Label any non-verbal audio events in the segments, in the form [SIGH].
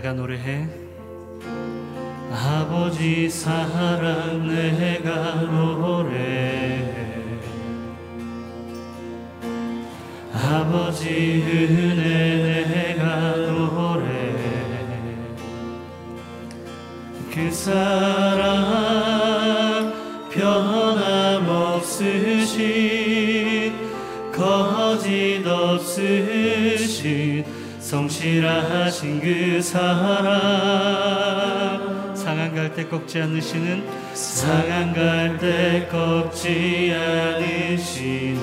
내가 노래해. 아버지 사랑 내가 노래 성실하신 그 사랑. 상한 갈때 꺾지 않으시는 상한 갈때 꺾지 않으시는.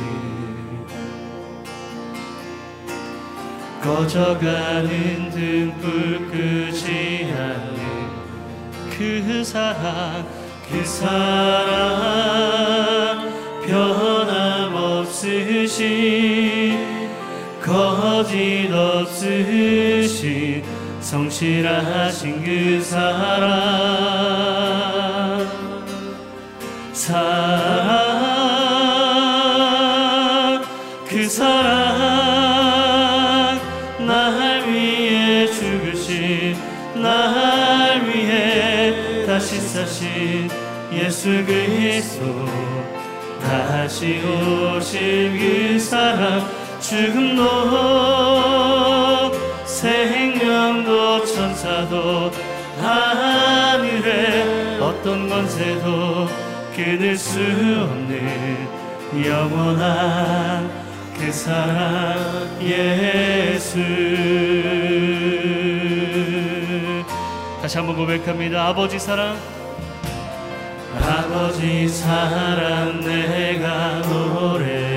꺼져가는 등불 끄지 않는 그 사랑 그 사랑. 변함없으신 거짓 없으신 성실하신 그 사랑 사랑 그 사랑 날 위해 죽으신 날 위해 다시 사신 예수 그리스도. 다시 오실 그 사랑 죽음 도 생명도 천사도 하늘에 어떤 권세도 끊을 수 없는 영원한 그 사랑 예수. 다시 한번 고백합니다. 아버지 사랑. 아버지 사랑 내가 노래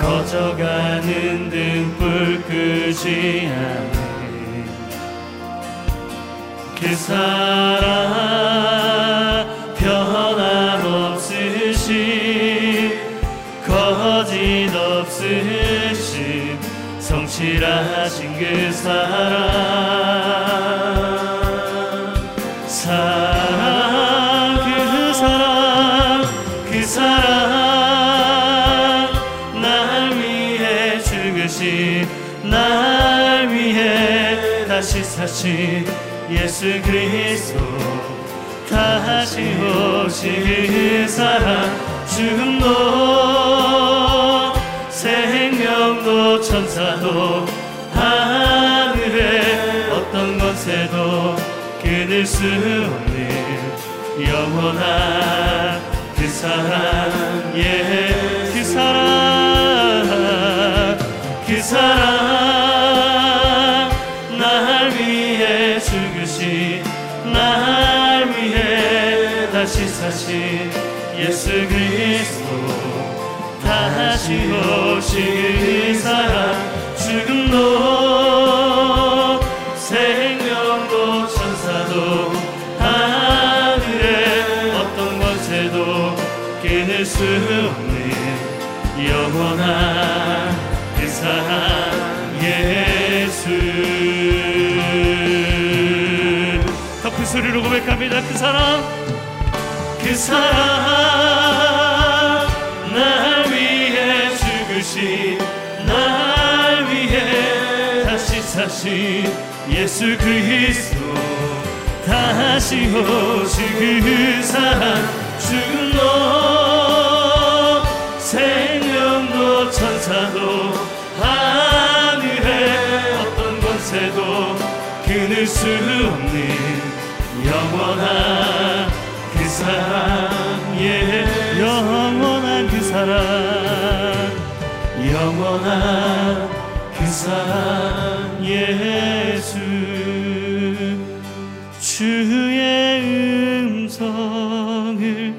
는 꺼져가는 등불 끄지 않는 그 사랑 변함없으신 거짓 없으신 성실하신 그 사랑 끊을 수 없는 영원한 그 사랑 예그 사랑 그 사랑. 날 위해 죽으신 날 위해 다시 사신 예수 그리스도 다시 오신 그 사랑 수 없는 영원한 그 사랑 예수. 더 큰 소리로 고백합니다. 그 사랑 그 사랑. 날 위해 죽으신 날 위해 다시 사신 예수 그리스도. 다시 오신 그 사랑 죽음도 끊을 수 없는 영원한 그 사랑 예. 영원한 그 사랑 영원한 그 사랑 예수. 주의 음성을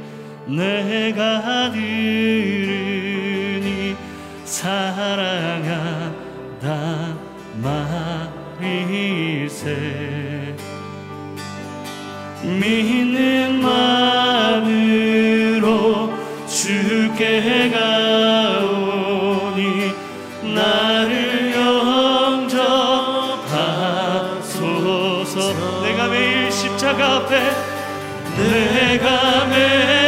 내가 들으니 사랑 믿는 마음으로 주께 가오니 나를 영접하소서. 내가 매일 십자가 앞에 내가 매일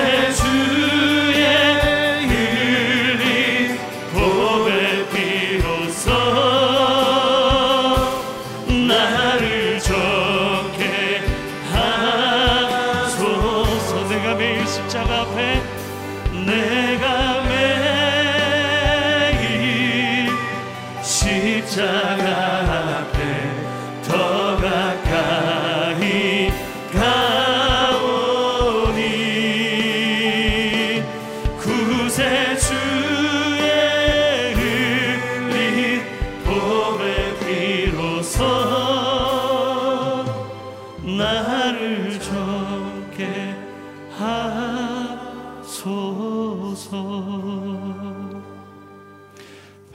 구세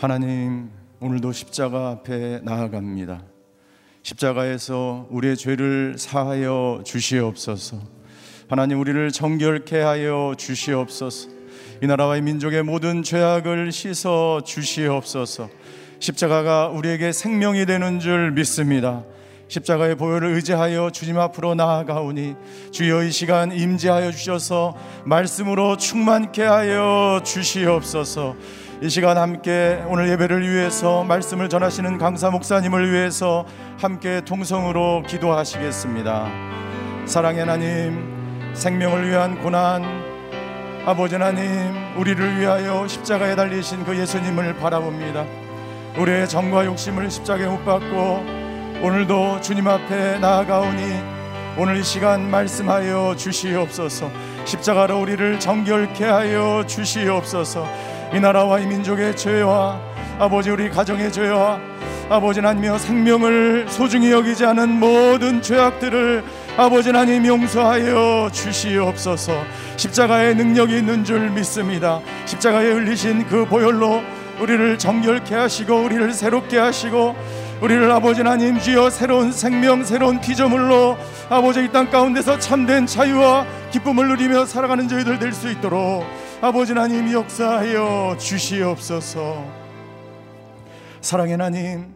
하나님 오늘도 십자가 앞에 나아갑니다. 십자가에서 우리의 죄를 사하여 주시옵소서. 하나님 우리를 정결케 하여 주시옵소서. 이 나라와 이 민족의 모든 죄악을 씻어 주시옵소서. 십자가가 우리에게 생명이 되는 줄 믿습니다. 십자가의 보혈을 의지하여 주님 앞으로 나아가오니 주여 이 시간 임재하여 주셔서 말씀으로 충만케 하여 주시옵소서. 이 시간 함께 오늘 예배를 위해서 말씀을 전하시는 강사 목사님을 위해서 함께 통성으로 기도하시겠습니다. 사랑의 하나님, 생명을 위한 고난, 아버지 하나님, 우리를 위하여 십자가에 달리신 그 예수님을 바라봅니다. 우리의 정과 욕심을 십자가에 못 박고 오늘도 주님 앞에 나아가오니 오늘 이 시간 말씀하여 주시옵소서. 십자가로 우리를 정결케 하여 주시옵소서. 이 나라와 이 민족의 죄와 아버지 우리 가정의 죄와 아버지 하나님여 생명을 소중히 여기지 않은 모든 죄악들을 아버지 하나님 용서하여 주시옵소서. 십자가의 능력이 있는 줄 믿습니다. 십자가에 흘리신 그 보혈로 우리를 정결케 하시고 우리를 새롭게 하시고 우리를 아버지 하나님 주여 새로운 생명 새로운 피조물로 아버지 이 땅 가운데서 참된 자유와 기쁨을 누리며 살아가는 저희들 될 수 있도록 아버지 하나님 역사하여 주시옵소서 사랑의 하나님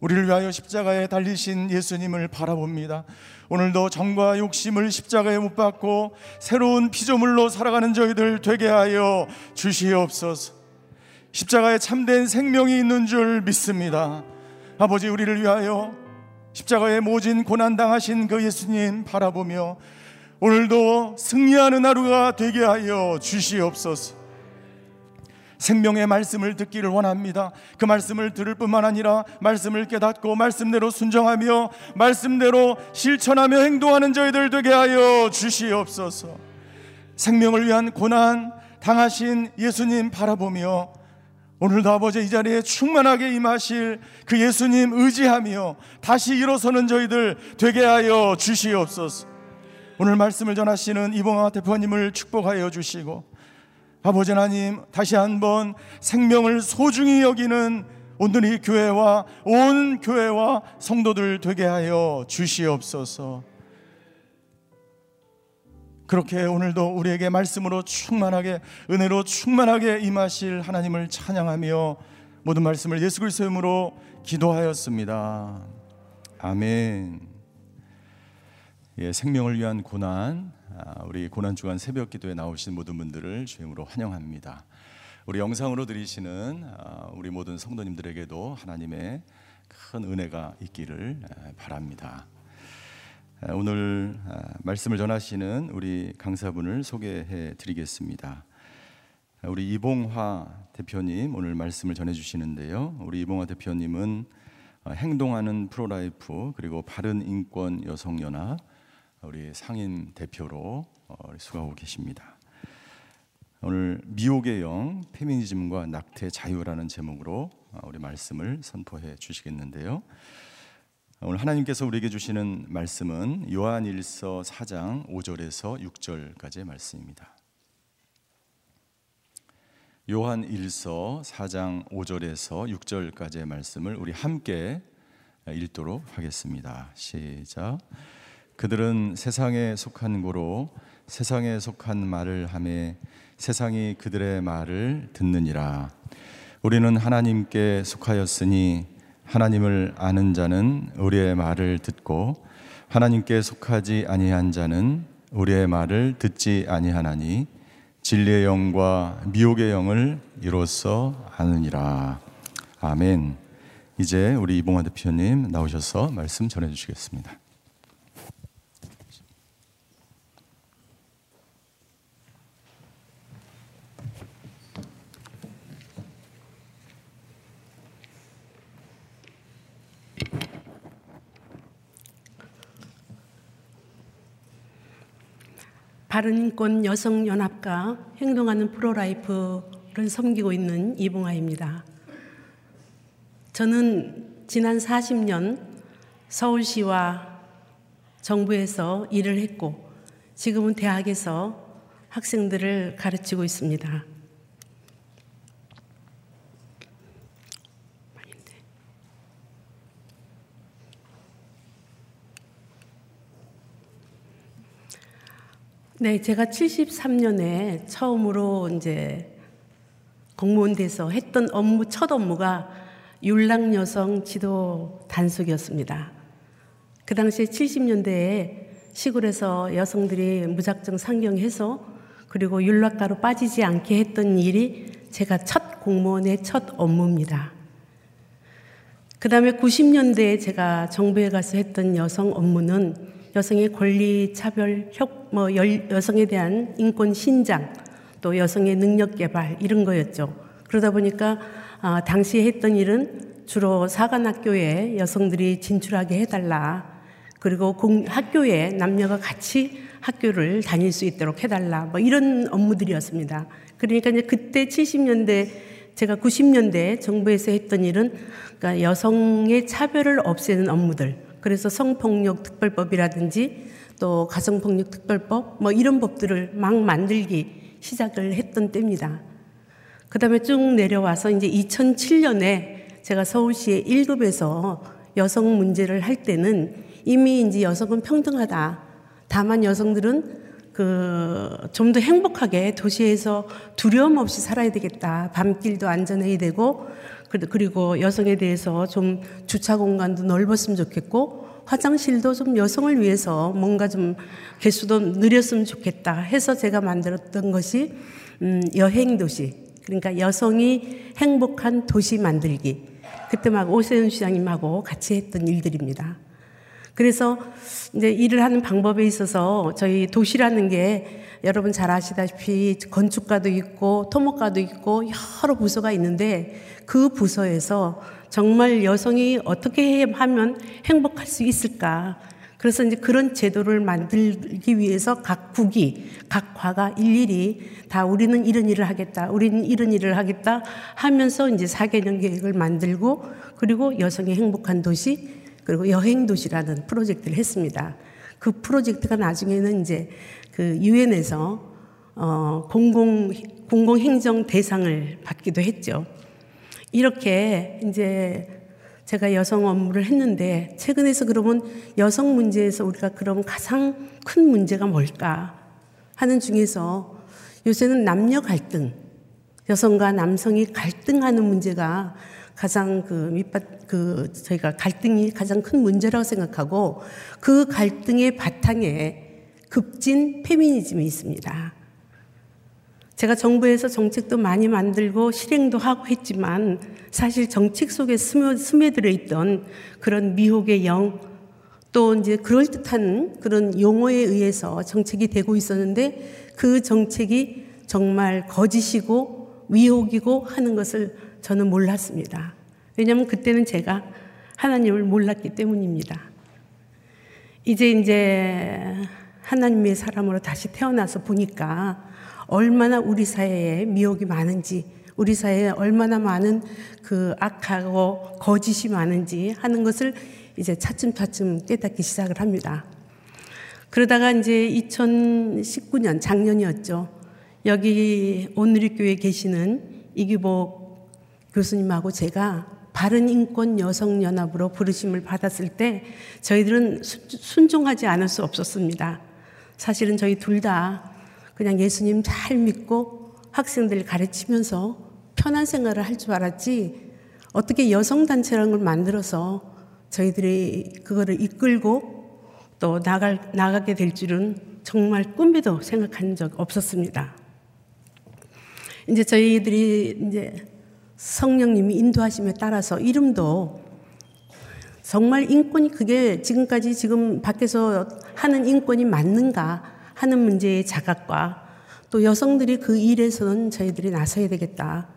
우리를 위하여 십자가에 달리신 예수님을 바라봅니다. 오늘도 정과 욕심을 십자가에 못 박고 새로운 피조물로 살아가는 저희들 되게 하여 주시옵소서. 십자가에 참된 생명이 있는 줄 믿습니다. 아버지 우리를 위하여 십자가에 모진 고난 당하신 그 예수님 바라보며 오늘도 승리하는 하루가 되게 하여 주시옵소서. 생명의 말씀을 듣기를 원합니다. 그 말씀을 들을 뿐만 아니라 말씀을 깨닫고 말씀대로 순종하며 말씀대로 실천하며 행동하는 저희들 되게 하여 주시옵소서. 생명을 위한 고난 당하신 예수님 바라보며 오늘도 아버지 이 자리에 충만하게 임하실 그 예수님 의지하며 다시 일어서는 저희들 되게 하여 주시옵소서. 오늘 말씀을 전하시는 이봉화 대표님을 축복하여 주시고 아버지 하나님 다시 한번 생명을 소중히 여기는 이 교회와 온 교회와 성도들 되게 하여 주시옵소서. 그렇게 오늘도 우리에게 말씀으로 충만하게 은혜로 충만하게 임하실 하나님을 찬양하며 모든 말씀을 예수 그리스도의 이름으로 기도하였습니다. 아멘. 예, 생명을 위한 고난 아, 우리 고난 주간 새벽 기도에 나오신 모든 분들을 주임으로 환영합니다. 우리 영상으로 들으시는 아, 우리 모든 성도님들에게도 하나님의 큰 은혜가 있기를 아, 바랍니다. 오늘 말씀을 전하시는 우리 강사분을 소개해 드리겠습니다. 우리 이봉화 대표님 오늘 말씀을 전해 주시는데요. 우리 이봉화 대표님은 행동하는 프로라이프 그리고 바른 인권 여성 연합 우리 상임 대표로 어, 수고하고 계십니다. 오늘 미혹의 영 페미니즘과 낙태 자유라는 제목으로 어, 우리 말씀을 선포해 주시겠는데요. 오늘 하나님께서 우리에게 주시는 말씀은 요한일서 4장 5절에서 6절까지의 말씀입니다. 요한일서 4장 5절에서 6절까지의 말씀을 우리 함께 읽도록 하겠습니다. 시작. 그들은 세상에 속한 고로 세상에 속한 말을 하매 세상이 그들의 말을 듣느니라. 우리는 하나님께 속하였으니 하나님을 아는 자는 우리의 말을 듣고 하나님께 속하지 아니한 자는 우리의 말을 듣지 아니하나니 진리의 영과 미혹의 영을 이로써 아느니라. 아멘. 이제 우리 이봉환 대표님 나오셔서 말씀 전해 주시겠습니다. 바른인권 여성연합과 행동하는 프로라이프를 섬기고 있는 이봉아입니다. 저는 지난 40년 서울시와 정부에서 일을 했고 지금은 대학에서 학생들을 가르치고 있습니다. 네, 제가 73년에 처음으로 이제 공무원 돼서 했던 업무, 첫 업무가 율락 여성 지도 단속이었습니다. 그 당시에 70년대에 시골에서 여성들이 무작정 상경해서 그리고 율락가로 빠지지 않게 했던 일이 제가 첫 공무원의 첫 업무입니다. 그 다음에 90년대에 제가 정부에 가서 했던 여성 업무는 여성의 권리 차별, 뭐 여성에 대한 인권 신장, 또 여성의 능력 개발 이런 거였죠. 그러다 보니까 아, 당시에 했던 일은 주로 사관학교에 여성들이 진출하게 해달라. 그리고 공, 학교에 남녀가 같이 학교를 다닐 수 있도록 해달라. 뭐 이런 업무들이었습니다. 그러니까 이제 그때 70년대 제가 90년대 정부에서 했던 일은 그러니까 여성의 차별을 없애는 업무들. 그래서 성폭력 특별법이라든지 또 가정폭력 특별법 뭐 이런 법들을 막 만들기 시작을 했던 때입니다. 그 다음에 쭉 내려와서 이제 2007년에 제가 서울시의 1급에서 여성 문제를 할 때는 이미 이제 여성은 평등하다. 다만 여성들은 그 좀 더 행복하게 도시에서 두려움 없이 살아야 되겠다. 밤길도 안전해야 되고 그리고 여성에 대해서 좀 주차 공간도 넓었으면 좋겠고 화장실도 좀 여성을 위해서 뭔가 좀 개수도 늘렸으면 좋겠다 해서 제가 만들었던 것이 음, 여행 도시 그러니까 여성이 행복한 도시 만들기 그때 막 오세훈 시장님하고 같이 했던 일들입니다. 그래서 이제 일을 하는 방법에 있어서 저희 도시라는 게 여러분 잘 아시다시피 건축가도 있고 토목가도 있고 여러 부서가 있는데 그 부서에서 정말 여성이 어떻게 하면 행복할 수 있을까? 그래서 이제 그런 제도를 만들기 위해서 각 국이, 각 과가 일일이 다 우리는 이런 일을 하겠다, 우리는 이런 일을 하겠다 하면서 이제 사개년 계획을 만들고 그리고 여성의 행복한 도시, 그리고 여행 도시라는 프로젝트를 했습니다. 그 프로젝트가 나중에는 이제 그 유엔에서 어 공공 공공 행정 대상을 받기도 했죠. 이렇게 이제 제가 여성 업무를 했는데 최근에서 그러면 여성 문제에서 우리가 그럼 가장 큰 문제가 뭘까 하는 중에서 요새는 남녀 갈등, 여성과 남성이 갈등하는 문제가 가장 그 밑밭 그 저희가 갈등이 가장 큰 문제라고 생각하고 그 갈등의 바탕에 급진 페미니즘이 있습니다. 제가 정부에서 정책도 많이 만들고 실행도 하고 했지만 사실 정책 속에 스며, 스며들어 있던 그런 미혹의 영, 또 이제 그럴듯한 그런 용어에 의해서 정책이 되고 있었는데 그 정책이 정말 거짓이고 위혹이고 하는 것을 저는 몰랐습니다. 왜냐하면 그때는 제가 하나님을 몰랐기 때문입니다. 이제 이제 하나님의 사람으로 다시 태어나서 보니까 얼마나 우리 사회에 미혹이 많은지, 우리 사회에 얼마나 많은 그 악하고 거짓이 많은지 하는 것을 이제 차츰차츰 깨닫기 시작을 합니다. 그러다가 이제 2019년 작년이었죠. 여기 오늘의 계시는 이규복 교수님하고 제가 바른 인권 여성 연합으로 부르심을 받았을 때 저희들은 순종하지 않을 수 없었습니다. 사실은 저희 둘 다 그냥 예수님 잘 믿고 학생들 가르치면서 편한 생활을 할 줄 알았지 어떻게 여성단체라는 걸 만들어서 저희들이 그거를 이끌고 또 나갈, 나가게 될 줄은 정말 꿈에도 생각한 적 없었습니다. 이제 저희들이 이제 성령님이 인도하심에 따라서 이름도 정말 인권이 그게 지금까지 지금 밖에서 하는 인권이 맞는가 하는 문제의 자각과 또 여성들이 그 일에서는 저희들이 나서야 되겠다.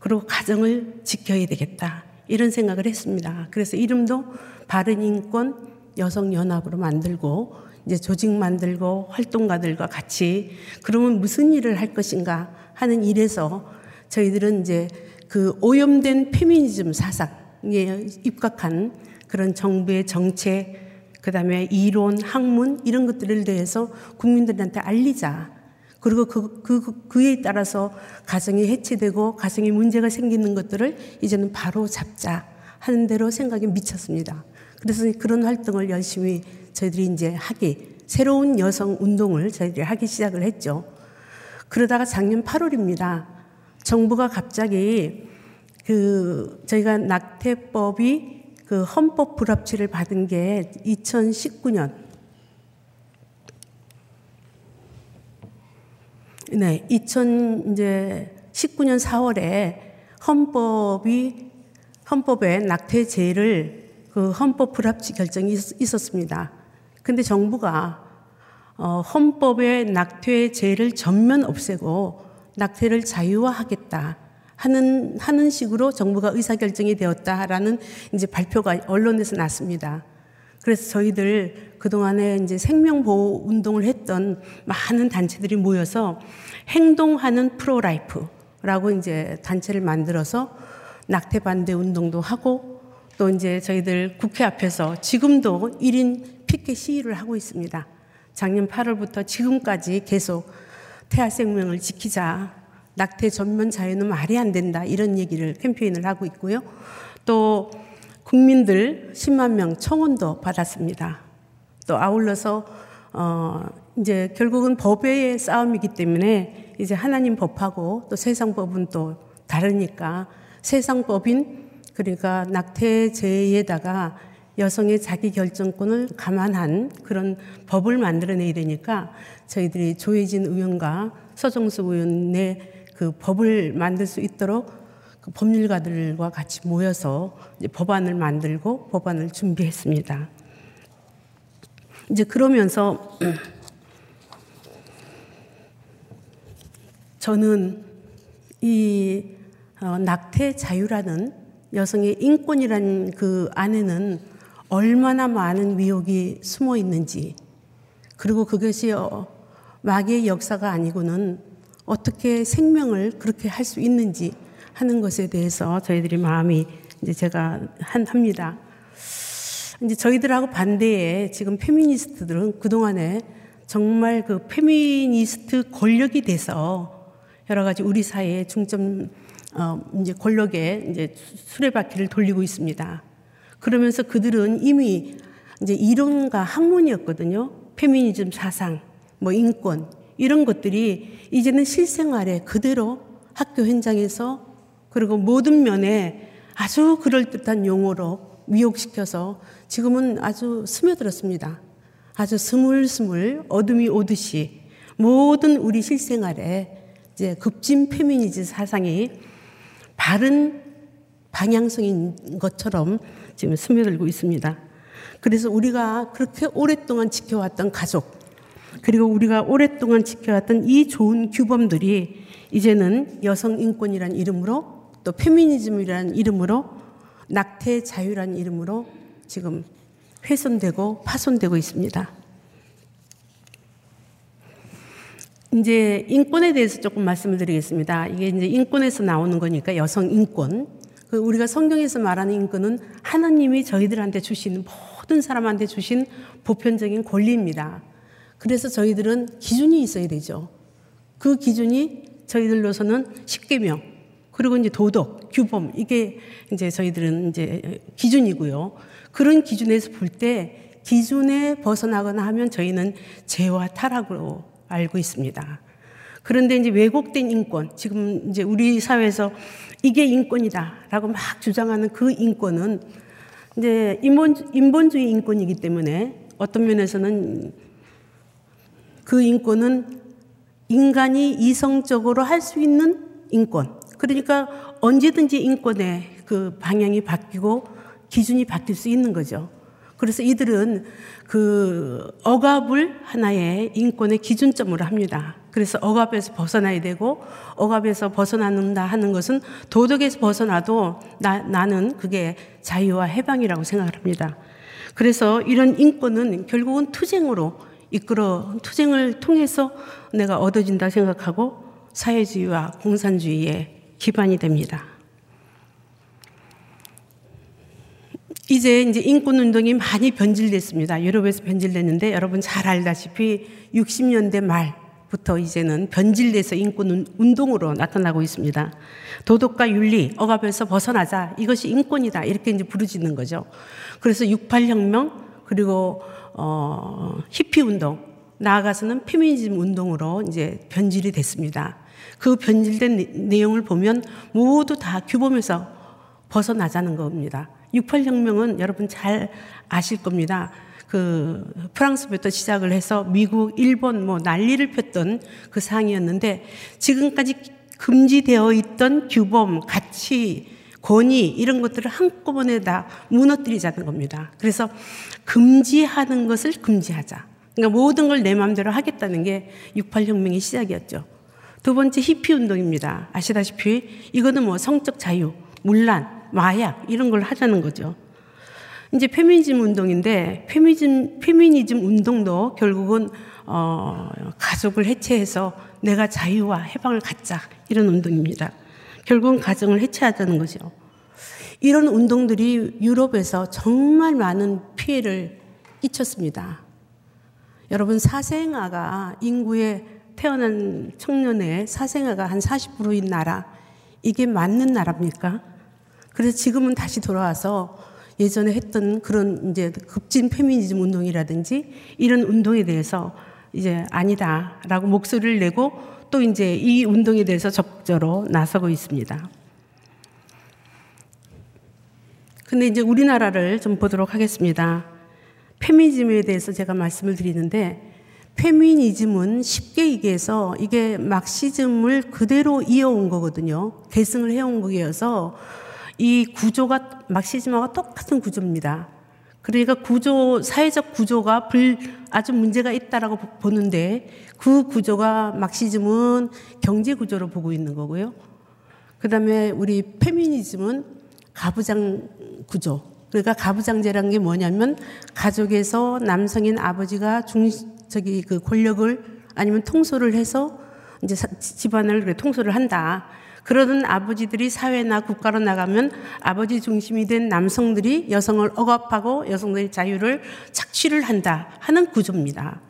그리고 가정을 지켜야 되겠다. 이런 생각을 했습니다. 그래서 이름도 바른 인권 여성연합으로 만들고 이제 조직 만들고 활동가들과 같이 그러면 무슨 일을 할 것인가 하는 일에서 저희들은 이제 그 오염된 페미니즘 사상에 입각한 그런 정부의 정책 그 다음에 이론, 학문, 이런 것들을 대해서 국민들한테 알리자. 그리고 그, 그, 그에 따라서 가정이 해체되고 가정에 문제가 생기는 것들을 이제는 바로 잡자 하는 대로 생각이 미쳤습니다. 그래서 그런 활동을 열심히 저희들이 이제 하기, 새로운 여성 운동을 저희들이 하기 시작을 했죠. 그러다가 작년 8월입니다. 정부가 갑자기 그 저희가 낙태법이 그 헌법 불합치를 받은 게 2019년 네, 2019년 4월에 헌법이 헌법에 낙태죄를 그 헌법 불합치 결정이 있었습니다. 근데 정부가 어, 헌법의 낙태죄를 전면 없애고 낙태를 자유화하겠다. 하는 하는 식으로 정부가 의사 결정이 되었다라는 이제 발표가 언론에서 났습니다. 그래서 저희들 그동안에 이제 생명보호 운동을 했던 많은 단체들이 모여서 행동하는 프로라이프라고 이제 단체를 만들어서 낙태 반대 운동도 하고 또 이제 저희들 국회 앞에서 지금도 1인 피켓 시위를 하고 있습니다. 작년 8월부터 지금까지 계속 태아 생명을 지키자 낙태 전면 자유는 말이 안 된다. 이런 얘기를 캠페인을 하고 있고요. 또 국민들 10만 명 청원도 받았습니다. 또 아울러서 어 이제 결국은 법의 싸움이기 때문에 이제 하나님 법하고 또 세상 법은 또 다르니까 세상 법인 그러니까 낙태죄에다가 여성의 자기 결정권을 감안한 그런 법을 만들어내야 되니까 저희들이 조혜진 의원과 서정수 의원의 그 법을 만들 수 있도록 그 법률가들과 같이 모여서 법안을 만들고 법안을 준비했습니다. 이제 그러면서 [CLEARS THROAT] 저는 이 어, 낙태 자유라는 여성의 인권이라는 그 안에는 얼마나 많은 위협이 숨어 있는지 그리고 그것이 어, 마귀의 역사가 아니고는 어떻게 생명을 그렇게 할 수 있는지 하는 것에 대해서 저희들이 마음이 이제 제가 한, 합니다. 이제 저희들하고 반대에 지금 페미니스트들은 그동안에 정말 그 페미니스트 권력이 돼서 여러 가지 우리 사회에 중점 어, 이제 권력에 이제 수레바퀴를 돌리고 있습니다. 그러면서 그들은 이미 이제 이론과 학문이었거든요. 페미니즘 사상, 뭐 인권 이런 것들이 이제는 실생활에 그대로 학교 현장에서 그리고 모든 면에 아주 그럴듯한 용어로 미혹시켜서 지금은 아주 스며들었습니다. 아주 스물스물 어둠이 오듯이 모든 우리 실생활에 이제 급진 페미니즘 사상이 바른 방향성인 것처럼 지금 스며들고 있습니다. 그래서 우리가 그렇게 오랫동안 지켜왔던 가족, 그리고 우리가 오랫동안 지켜왔던 이 좋은 규범들이 이제는 여성 인권이라는 이름으로 또 페미니즘이라는 이름으로 낙태 자유라는 이름으로 지금 훼손되고 파손되고 있습니다. 이제 인권에 대해서 조금 말씀을 드리겠습니다. 이게 이제 인권에서 나오는 거니까 여성 인권. 그 우리가 성경에서 말하는 인권은 하나님이 저희들한테 주신 모든 사람한테 주신 보편적인 권리입니다. 그래서 저희들은 기준이 있어야 되죠. 그 기준이 저희들로서는 십계명 그리고 이제 도덕, 규범 이게 이제 저희들은 이제 기준이고요. 그런 기준에서 볼 때 기준에 벗어나거나 하면 저희는 죄와 타락으로 알고 있습니다. 그런데 이제 왜곡된 인권, 지금 이제 우리 사회에서 이게 인권이다라고 막 주장하는 그 인권은 이제 인본, 인본주의 인권이기 때문에 어떤 면에서는 그 인권은 인간이 이성적으로 할 수 있는 인권. 그러니까 언제든지 인권의 그 방향이 바뀌고 기준이 바뀔 수 있는 거죠. 그래서 이들은 그 억압을 하나의 인권의 기준점으로 합니다. 그래서 억압에서 벗어나야 되고 억압에서 벗어나는다 하는 것은 도덕에서 벗어나도 나, 나는 그게 자유와 해방이라고 생각을 합니다. 그래서 이런 인권은 결국은 투쟁으로 이끌어 투쟁을 통해서 내가 얻어진다 생각하고 사회주의와 공산주의의 기반이 됩니다. 이제 이제 인권 운동이 많이 변질됐습니다. 유럽에서 변질됐는데 여러분 잘 알다시피 60년대 말부터 이제는 변질돼서 인권 운동으로 나타나고 있습니다. 도덕과 윤리, 억압에서 벗어나자. 이것이 인권이다. 이렇게 이제 부르짖는 거죠. 그래서 68혁명 그리고 어, 히피 운동 나아가서는 페미니즘 운동으로 이제 변질이 됐습니다. 그 변질된 내용을 보면 모두 다 규범에서 벗어나자는 겁니다. 68혁명은 여러분 잘 아실 겁니다. 그 프랑스부터 시작을 해서 미국, 일본 뭐 난리를 폈던 그 상이었는데 지금까지 금지되어 있던 규범, 가치, 권위 이런 것들을 한꺼번에 다 무너뜨리자는 겁니다. 그래서 금지하는 것을 금지하자. 그러니까 모든 걸 내 마음대로 하겠다는 게 68혁명의 시작이었죠. 두 번째 히피 운동입니다. 아시다시피 이거는 뭐 성적 자유, 문란, 마약 이런 걸 하자는 거죠. 이제 페미니즘 운동인데 페미니즘 페미니즘 운동도 결국은 어, 가족을 해체해서 내가 자유와 해방을 갖자 이런 운동입니다. 결국은 가정을 해체하자는 거죠. 이런 운동들이 유럽에서 정말 많은 피해를 끼쳤습니다. 여러분 사생아가 인구의 태어난 청년의 사생아가 한 40%인 나라 이게 맞는 나라입니까? 그래서 지금은 다시 돌아와서 예전에 했던 그런 이제 급진 페미니즘 운동이라든지 이런 운동에 대해서 이제 아니다라고 목소리를 내고 또 이제 이 운동에 대해서 적극적으로 나서고 있습니다. 근데 이제 우리나라를 좀 보도록 하겠습니다. 페미니즘에 대해서 제가 말씀을 드리는데 페미니즘은 쉽게 얘기해서 이게 막시즘을 그대로 이어온 거거든요. 계승을 해온 거여서 이 구조가 막시즘하고 똑같은 구조입니다. 그러니까 구조, 사회적 구조가 불, 아주 문제가 있다라고 보는데 그 구조가 막시즘은 경제 구조로 보고 있는 거고요. 그 다음에 우리 페미니즘은 가부장 구조. 그러니까 가부장제라는 게 뭐냐면 가족에서 남성인 아버지가 중, 저기 그 권력을 아니면 통솔을 해서 이제 집안을 통솔을 한다. 그러던 아버지들이 사회나 국가로 나가면 아버지 중심이 된 남성들이 여성을 억압하고 여성들의 자유를 착취를 한다 하는 구조입니다.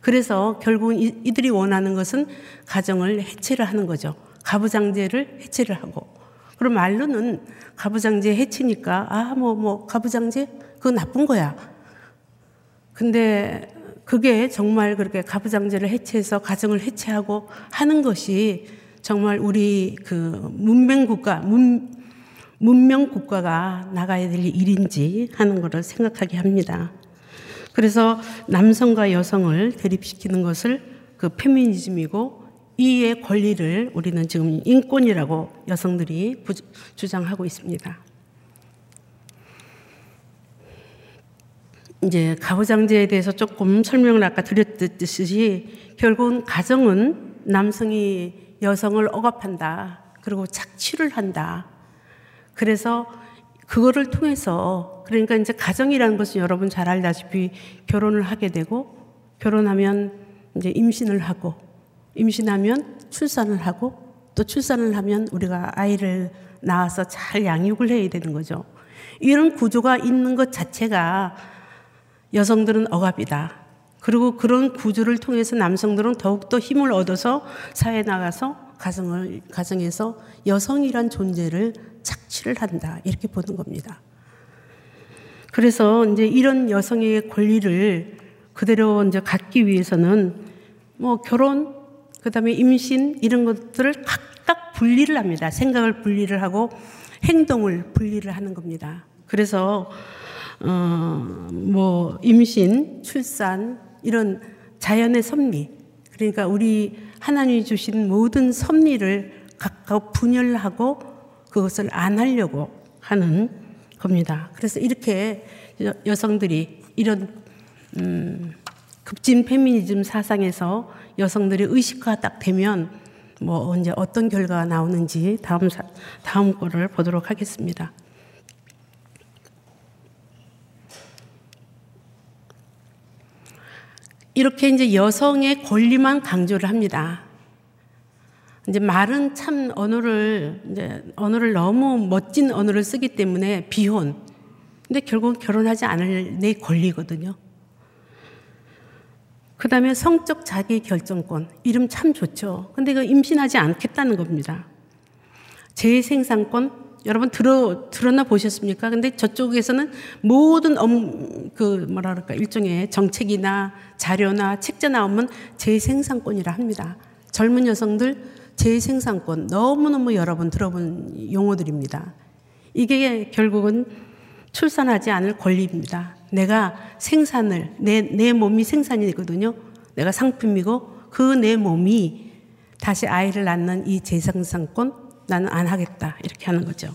그래서 결국은 이들이 원하는 것은 가정을 해체를 하는 거죠. 가부장제를 해체를 하고. 그럼 말로는 가부장제 해체니까 아 뭐뭐 뭐 가부장제 그거 나쁜 거야. 근데 그게 정말 그렇게 가부장제를 해체해서 가정을 해체하고 하는 것이 정말 우리 그 문명 국가, 문, 문명 국가가 나가야 될 일인지 하는 것을 생각하게 합니다. 그래서 남성과 여성을 대립시키는 것을 그 페미니즘이고 이의 권리를 우리는 지금 인권이라고 여성들이 주장하고 있습니다. 이제 가부장제에 대해서 조금 설명을 아까 드렸듯이 결국은 가정은 남성이 여성을 억압한다. 그리고 착취를 한다. 그래서 그거를 통해서 그러니까 이제 가정이라는 것은 여러분 잘 알다시피 결혼을 하게 되고 결혼하면 이제 임신을 하고 임신하면 출산을 하고 또 출산을 하면 우리가 아이를 낳아서 잘 양육을 해야 되는 거죠. 이런 구조가 있는 것 자체가 여성들은 억압이다. 그리고 그런 구조를 통해서 남성들은 더욱더 힘을 얻어서 사회에 나가서 가정을, 가정에서 여성이란 존재를 착취를 한다. 이렇게 보는 겁니다. 그래서 이제 이런 여성의 권리를 그대로 이제 갖기 위해서는 뭐 결혼, 그 다음에 임신 이런 것들을 각각 분리를 합니다. 생각을 분리를 하고 행동을 분리를 하는 겁니다. 그래서 어, 뭐 임신, 출산, 이런 자연의 섭리, 그러니까 우리 하나님이 주신 모든 섭리를 각각 분열하고 그것을 안 하려고 하는 겁니다. 그래서 이렇게 여성들이 이런 음, 급진 페미니즘 사상에서 여성들의 의식화 딱 되면 뭐 언제 어떤 결과가 나오는지 다음 다음 거를 보도록 하겠습니다. 이렇게 이제 여성의 권리만 강조를 합니다. 이제 말은 참 언어를 이제 언어를 너무 멋진 언어를 쓰기 때문에 비혼. 근데 결국 결혼하지 않을 내 권리거든요. 그 다음에 성적 자기 결정권. 이름 참 좋죠. 근데 그 임신하지 않겠다는 겁니다. 재생산권. 여러분 들어 들었나 보셨습니까? 근데 저쪽에서는 모든 업, 그 뭐라 그럴까 일종의 정책이나 자료나 책자 나오면 재생산권이라 합니다. 젊은 여성들 재생산권 너무너무 여러 번 들어본 용어들입니다. 이게 결국은 출산하지 않을 권리입니다. 내가 생산을 내, 내 몸이 생산이거든요. 내가 상품이고 그 내 몸이 다시 아이를 낳는 이 재생산권 나는 안 하겠다. 이렇게 하는 거죠.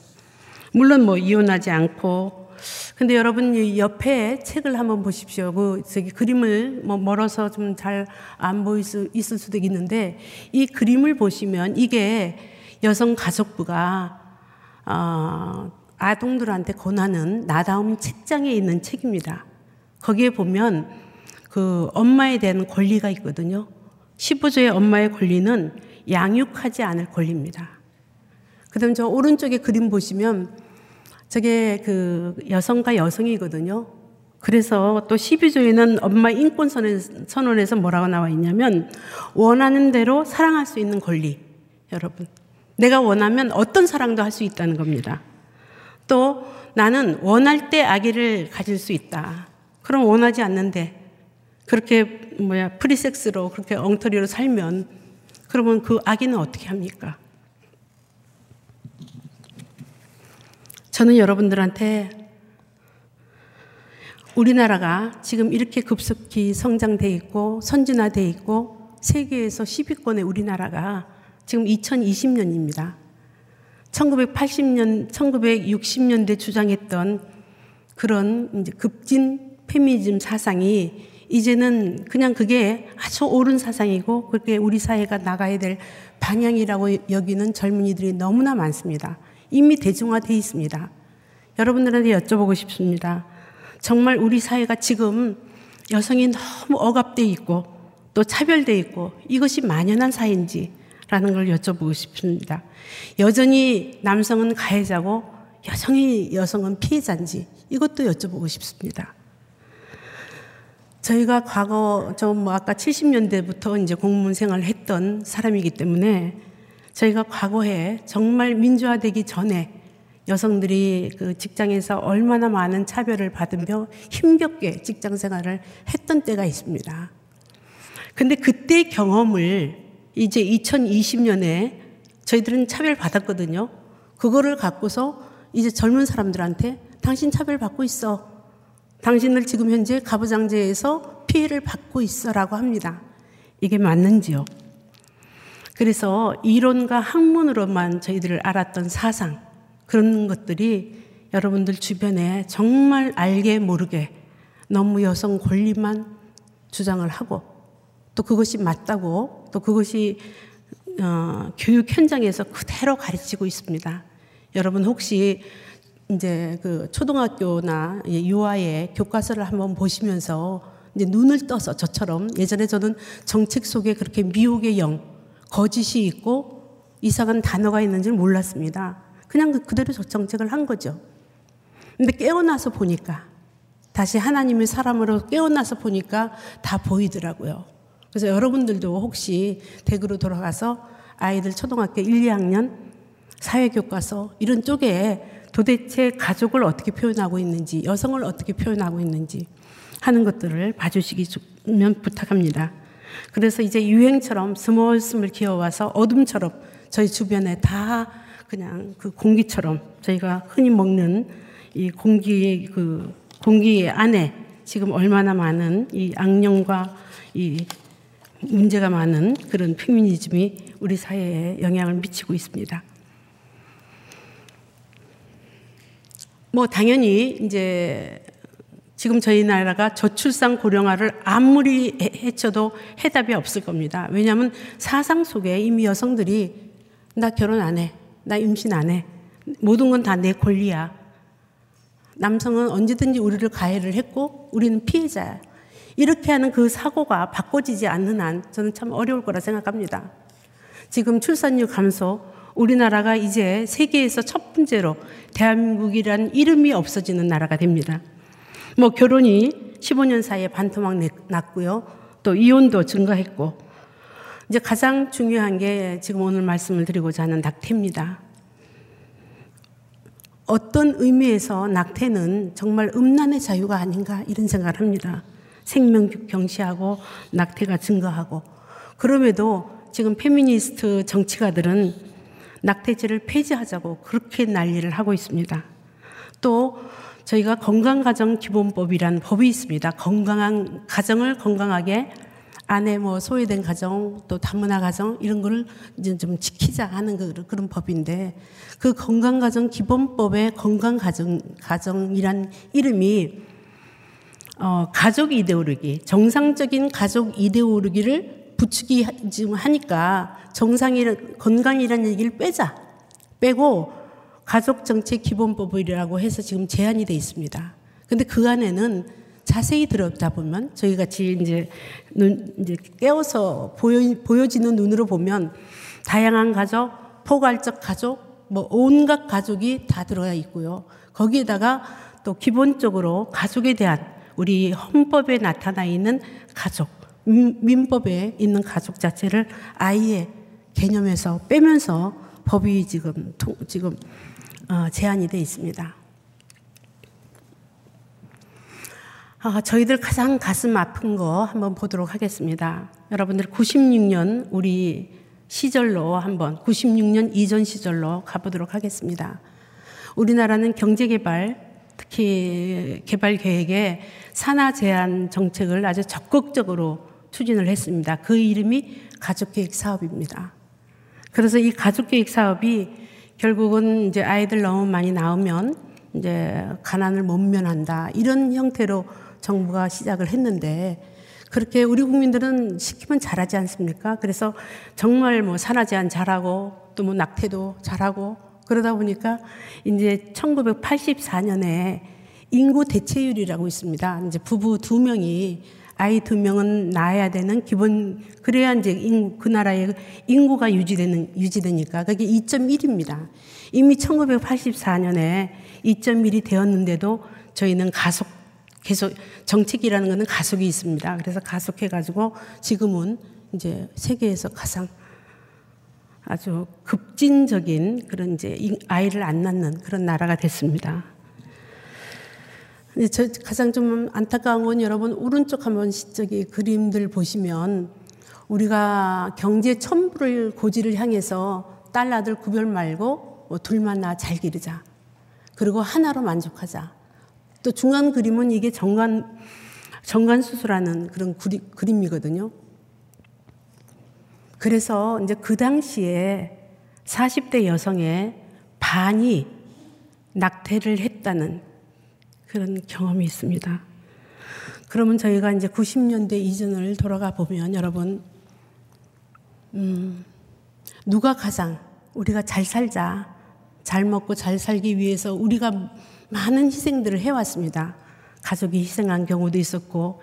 물론 뭐 이혼하지 않고 근데 여러분 옆에 책을 한번 보십시오. 그 저기 그림을 뭐 멀어서 좀 잘 안 보일 수 있을 수도 있는데 이 그림을 보시면 이게 여성 가족부가 어, 아동들한테 권하는 나다움 책장에 있는 책입니다. 거기에 보면 그 엄마에 대한 권리가 있거든요. 15조의 엄마의 권리는 양육하지 않을 권리입니다. 그 다음 저 오른쪽에 그림 보시면 저게 그 여성과 여성이거든요. 그래서 또 12조에는 엄마 인권 선언에서 뭐라고 나와 있냐면 원하는 대로 사랑할 수 있는 권리. 여러분. 내가 원하면 어떤 사랑도 할 수 있다는 겁니다. 또 나는 원할 때 아기를 가질 수 있다. 그럼 원하지 않는데 그렇게 뭐야 프리섹스로 그렇게 엉터리로 살면 그러면 그 아기는 어떻게 합니까? 저는 여러분들한테 우리나라가 지금 이렇게 급속히 성장돼 있고 선진화돼 있고 세계에서 10위권의 우리나라가 지금 2020년입니다. 1980년, 1960년대 주장했던 그런 이제 급진 페미니즘 사상이 이제는 그냥 그게 아주 옳은 사상이고 그게 우리 사회가 나가야 될 방향이라고 여기는 젊은이들이 너무나 많습니다. 이미 대중화돼 있습니다. 여러분들한테 여쭤보고 싶습니다. 정말 우리 사회가 지금 여성이 너무 억압돼 있고 또 차별돼 있고 이것이 만연한 사회인지 라는 걸 여쭤보고 싶습니다. 여전히 남성은 가해자고 여성이 여성은 피해자인지 이것도 여쭤보고 싶습니다. 저희가 과거 좀 뭐 아까 70년대부터 이제 공무원 생활을 했던 사람이기 때문에 저희가 과거에 정말 민주화되기 전에 여성들이 그 직장에서 얼마나 많은 차별을 받으며 힘겹게 직장 생활을 했던 때가 있습니다. 근데 그때 경험을 이제 2020년에 저희들은 차별 받았거든요. 그거를 갖고서 이제 젊은 사람들한테 당신 차별 받고 있어. 당신을 지금 현재 가부장제에서 피해를 받고 있어라고 합니다. 이게 맞는지요? 그래서 이론과 학문으로만 저희들을 알았던 사상, 그런 것들이 여러분들 주변에 정말 알게 모르게 너무 여성 권리만 주장을 하고 또 그것이 맞다고 또 그것이 어, 교육 현장에서 그대로 가르치고 있습니다. 여러분 혹시 이제 그 초등학교나 유아의 교과서를 한번 보시면서 이제 눈을 떠서 저처럼 예전에 저는 정책 속에 그렇게 미혹의 영, 거짓이 있고 이상한 단어가 있는지를 몰랐습니다. 그냥 그 그대로 정책을 한 거죠. 근데 깨어나서 보니까 다시 하나님의 사람으로 깨어나서 보니까 다 보이더라고요. 그래서 여러분들도 혹시 댁으로 돌아가서 아이들 초등학교 1, 2학년 사회교과서 이런 쪽에 도대체 가족을 어떻게 표현하고 있는지, 여성을 어떻게 표현하고 있는지 하는 것들을 봐주시기면 부탁합니다. 그래서 이제 유행처럼 스멀스멀 기어와서 어둠처럼 저희 주변에 다 그냥 그 공기처럼 저희가 흔히 먹는 이 공기의 그 공기 안에 지금 얼마나 많은 이 악령과 이 문제가 많은 그런 페미니즘이 우리 사회에 영향을 미치고 있습니다. 뭐 당연히 이제 지금 저희 나라가 저출산 고령화를 아무리 해쳐도 해답이 없을 겁니다. 왜냐하면 사상 속에 이미 여성들이 나 결혼 안 해, 나 임신 안 해, 모든 건 다 내 권리야. 남성은 언제든지 우리를 가해를 했고 우리는 피해자야. 이렇게 하는 그 사고가 바꿔지지 않는 한 저는 참 어려울 거라 생각합니다. 지금 출산율 감소, 우리나라가 이제 세계에서 첫 번째로 대한민국이란 이름이 없어지는 나라가 됩니다. 뭐 결혼이 15년 사이에 반토막 났고요. 또 이혼도 증가했고 이제 가장 중요한 게 지금 오늘 말씀을 드리고자 하는 낙태입니다. 어떤 의미에서 낙태는 정말 음란의 자유가 아닌가 이런 생각을 합니다. 생명 경시하고 낙태가 증가하고 그럼에도 지금 페미니스트 정치가들은 낙태죄를 폐지하자고 그렇게 난리를 하고 있습니다. 또 저희가 건강가정기본법이란 법이 있습니다. 건강한 가정을 건강하게 아내 뭐 소외된 가정 또 다문화 가정 이런 거를 이제 좀 지키자 하는 그, 그런 법인데 그 건강가정 기본법의 건강가정 가정이란 이름이 어, 가족 이데올로기 정상적인 가족 이데올로기를 부추기 지금 하니까 정상이란 건강이라는 얘기를 빼자. 빼고 가족 정책 기본법이라고 해서 지금 제한이 돼 있습니다. 근데 그 안에는 자세히 들어다 보면 저희 같이 이제 눈 이제 깨워서 보여 보여지는 눈으로 보면 다양한 가족, 포괄적 가족, 뭐 온갖 가족이 다 들어가 있고요. 거기에다가 또 기본적으로 가족에 대한 우리 헌법에 나타나 있는 가족, 민법에 있는 가족 자체를 아예 개념에서 빼면서 법이 지금 지금 어, 제한이 돼 있습니다. 아, 저희들 가장 가슴 아픈 거 한번 보도록 하겠습니다. 여러분들 96년 우리 시절로 한번 96년 이전 시절로 가보도록 하겠습니다. 우리나라는 경제개발 특히 개발 계획에 산하 제한 정책을 아주 적극적으로 추진을 했습니다. 그 이름이 가족계획 사업입니다. 그래서 이 가족계획 사업이 결국은 이제 아이들 너무 많이 나오면 이제 가난을 못 면한다 이런 형태로 정부가 시작을 했는데 그렇게 우리 국민들은 시키면 잘하지 않습니까? 그래서 정말 뭐 산화제한 잘하고 또 뭐 낙태도 잘하고 그러다 보니까 이제 1984년에 인구 대체율이라고 있습니다. 이제 부부 두 명이 아이 두 명은 낳아야 되는 기본 그래야 이제 인구, 그 나라의 인구가 유지되는 유지되니까 그게 2.1입니다. 이미 1984년에 2.1이 되었는데도 저희는 가속 계속 정책이라는 것은 가속이 있습니다. 그래서 가속해 가지고 지금은 이제 세계에서 가장 아주 급진적인 그런 이제 아이를 안 낳는 그런 나라가 됐습니다. 저 가장 좀 안타까운 건 여러분 오른쪽 한번 저기 그림들 보시면 우리가 경제 첨부를 고지를 향해서 딸 아들 구별 말고 뭐 둘만 나 잘 기르자. 그리고 하나로 만족하자. 또 중간 그림은 이게 정관 정관 수술하는 그런 그림이거든요. 그래서 이제 그 당시에 40대 여성의 반이 낙태를 했다는 그런 경험이 있습니다. 그러면 저희가 이제 90년대 이전을 돌아가 보면 여러분, 음, 누가 가장 우리가 잘 살자, 잘 먹고 잘 살기 위해서 우리가 많은 희생들을 해왔습니다. 가족이 희생한 경우도 있었고,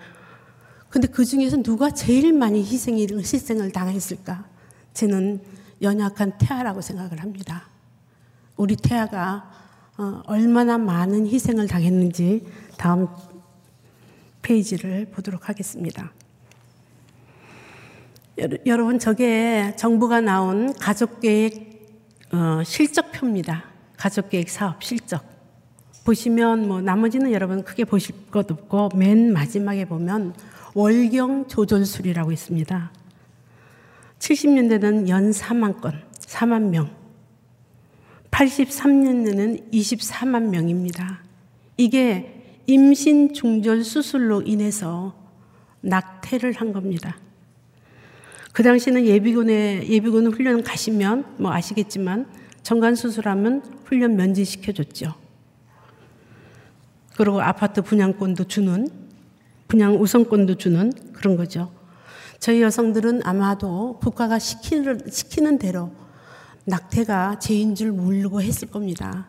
근데 그 중에서 누가 제일 많이 희생을, 희생을 당했을까? 저는 연약한 태아라고 생각을 합니다. 우리 태아가 어, 얼마나 많은 희생을 당했는지 다음 페이지를 보도록 하겠습니다. 여러분, 저게 정부가 나온 가족계획 어, 실적표입니다. 가족계획 사업 실적. 보시면 뭐 나머지는 여러분 크게 보실 것 없고 맨 마지막에 보면 월경 조절술이라고 있습니다. 70년대는 연 4만 건, 4만 명. 83년에는 24만 명입니다. 이게 임신 중절 수술로 인해서 낙태를 한 겁니다. 그 당시는 예비군에 예비군 훈련 가시면 뭐 아시겠지만 정관 수술하면 훈련 면제시켜 줬죠. 그리고 아파트 분양권도 주는 분양 우선권도 주는 그런 거죠. 저희 여성들은 아마도 국가가 시키는, 시키는 대로 낙태가 죄인 줄 모르고 했을 겁니다.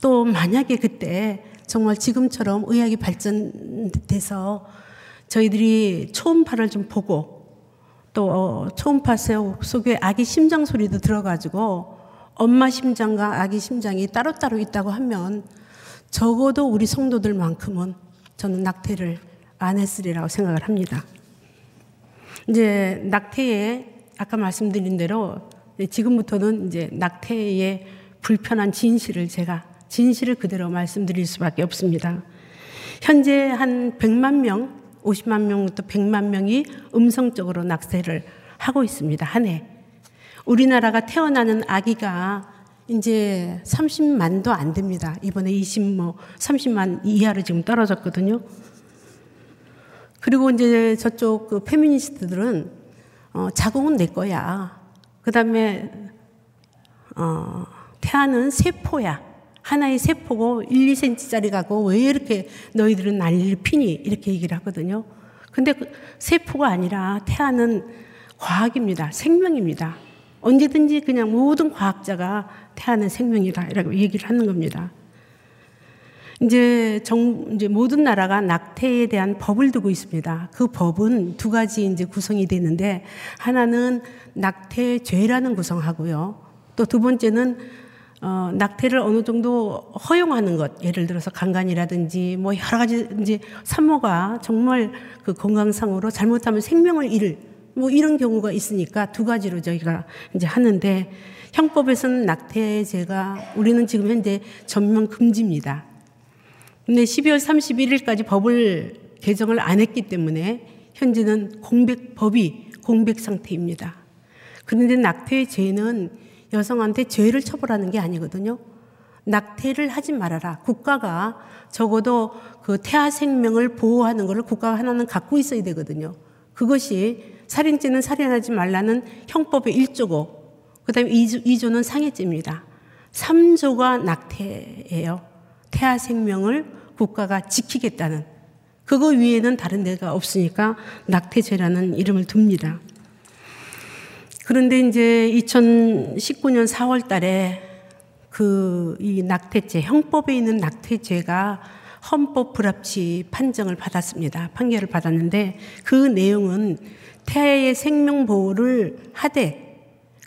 또 만약에 그때 정말 지금처럼 의학이 발전돼서 저희들이 초음파를 좀 보고 또 어, 초음파 속에 아기 심장 소리도 들어가지고 엄마 심장과 아기 심장이 따로따로 있다고 하면 적어도 우리 성도들만큼은 저는 낙태를 안 했으리라고 생각을 합니다. 이제 낙태에 아까 말씀드린 대로 지금부터는 이제 낙태의 불편한 진실을 제가 진실을 그대로 말씀드릴 수밖에 없습니다. 현재 한 100만 명, 50만 명부터 100만 명이 음성적으로 낙태를 하고 있습니다. 한 해. 우리나라가 태어나는 아기가 이제 30만도 안 됩니다. 이번에 20, 뭐, 30만 이하로 지금 떨어졌거든요. 그리고 이제 저쪽 그 페미니스트들은 어, 자궁은 내 거야. 그 다음에 어, 태아는 세포야. 하나의 세포고 1, 2cm짜리 가고 왜 이렇게 너희들은 난리를 피니? 이렇게 얘기를 하거든요. 근데 그 세포가 아니라 태아는 과학입니다. 생명입니다. 언제든지 그냥 모든 과학자가 태아는 생명이다. 이라고 얘기를 하는 겁니다. 이제 정, 이제 모든 나라가 낙태에 대한 법을 두고 있습니다. 그 법은 두 가지 이제 구성이 되는데 하나는 낙태죄라는 구성하고요. 또 두 번째는 어, 낙태를 어느 정도 허용하는 것, 예를 들어서 강간이라든지 뭐 여러 가지 이제 산모가 정말 그 건강상으로 잘못하면 생명을 잃을 뭐 이런 경우가 있으니까 두 가지로 저희가 이제 하는데 형법에서는 낙태죄가 우리는 지금 현재 전면 금지입니다. 근데 12월 31일까지 법을 개정을 안 했기 때문에 현재는 공백 법이 공백 상태입니다. 그런데 낙태의 죄는 여성한테 죄를 처벌하는 게 아니거든요. 낙태를 하지 말아라. 국가가 적어도 그 태아 생명을 보호하는 것을 국가가 하나는 갖고 있어야 되거든요. 그것이 살인죄는 살인하지 말라는 형법의 1조고, 그 다음에 2조, 2조는 상해죄입니다. 3조가 낙태예요. 태아 생명을 국가가 지키겠다는 그거 위에는 다른 데가 없으니까 낙태죄라는 이름을 둡니다. 그런데 이제 2019년 4월 달에 그 이 낙태죄, 형법에 있는 낙태죄가 헌법 불합치 판정을 받았습니다. 판결을 받았는데 그 내용은 태아의 생명 보호를 하되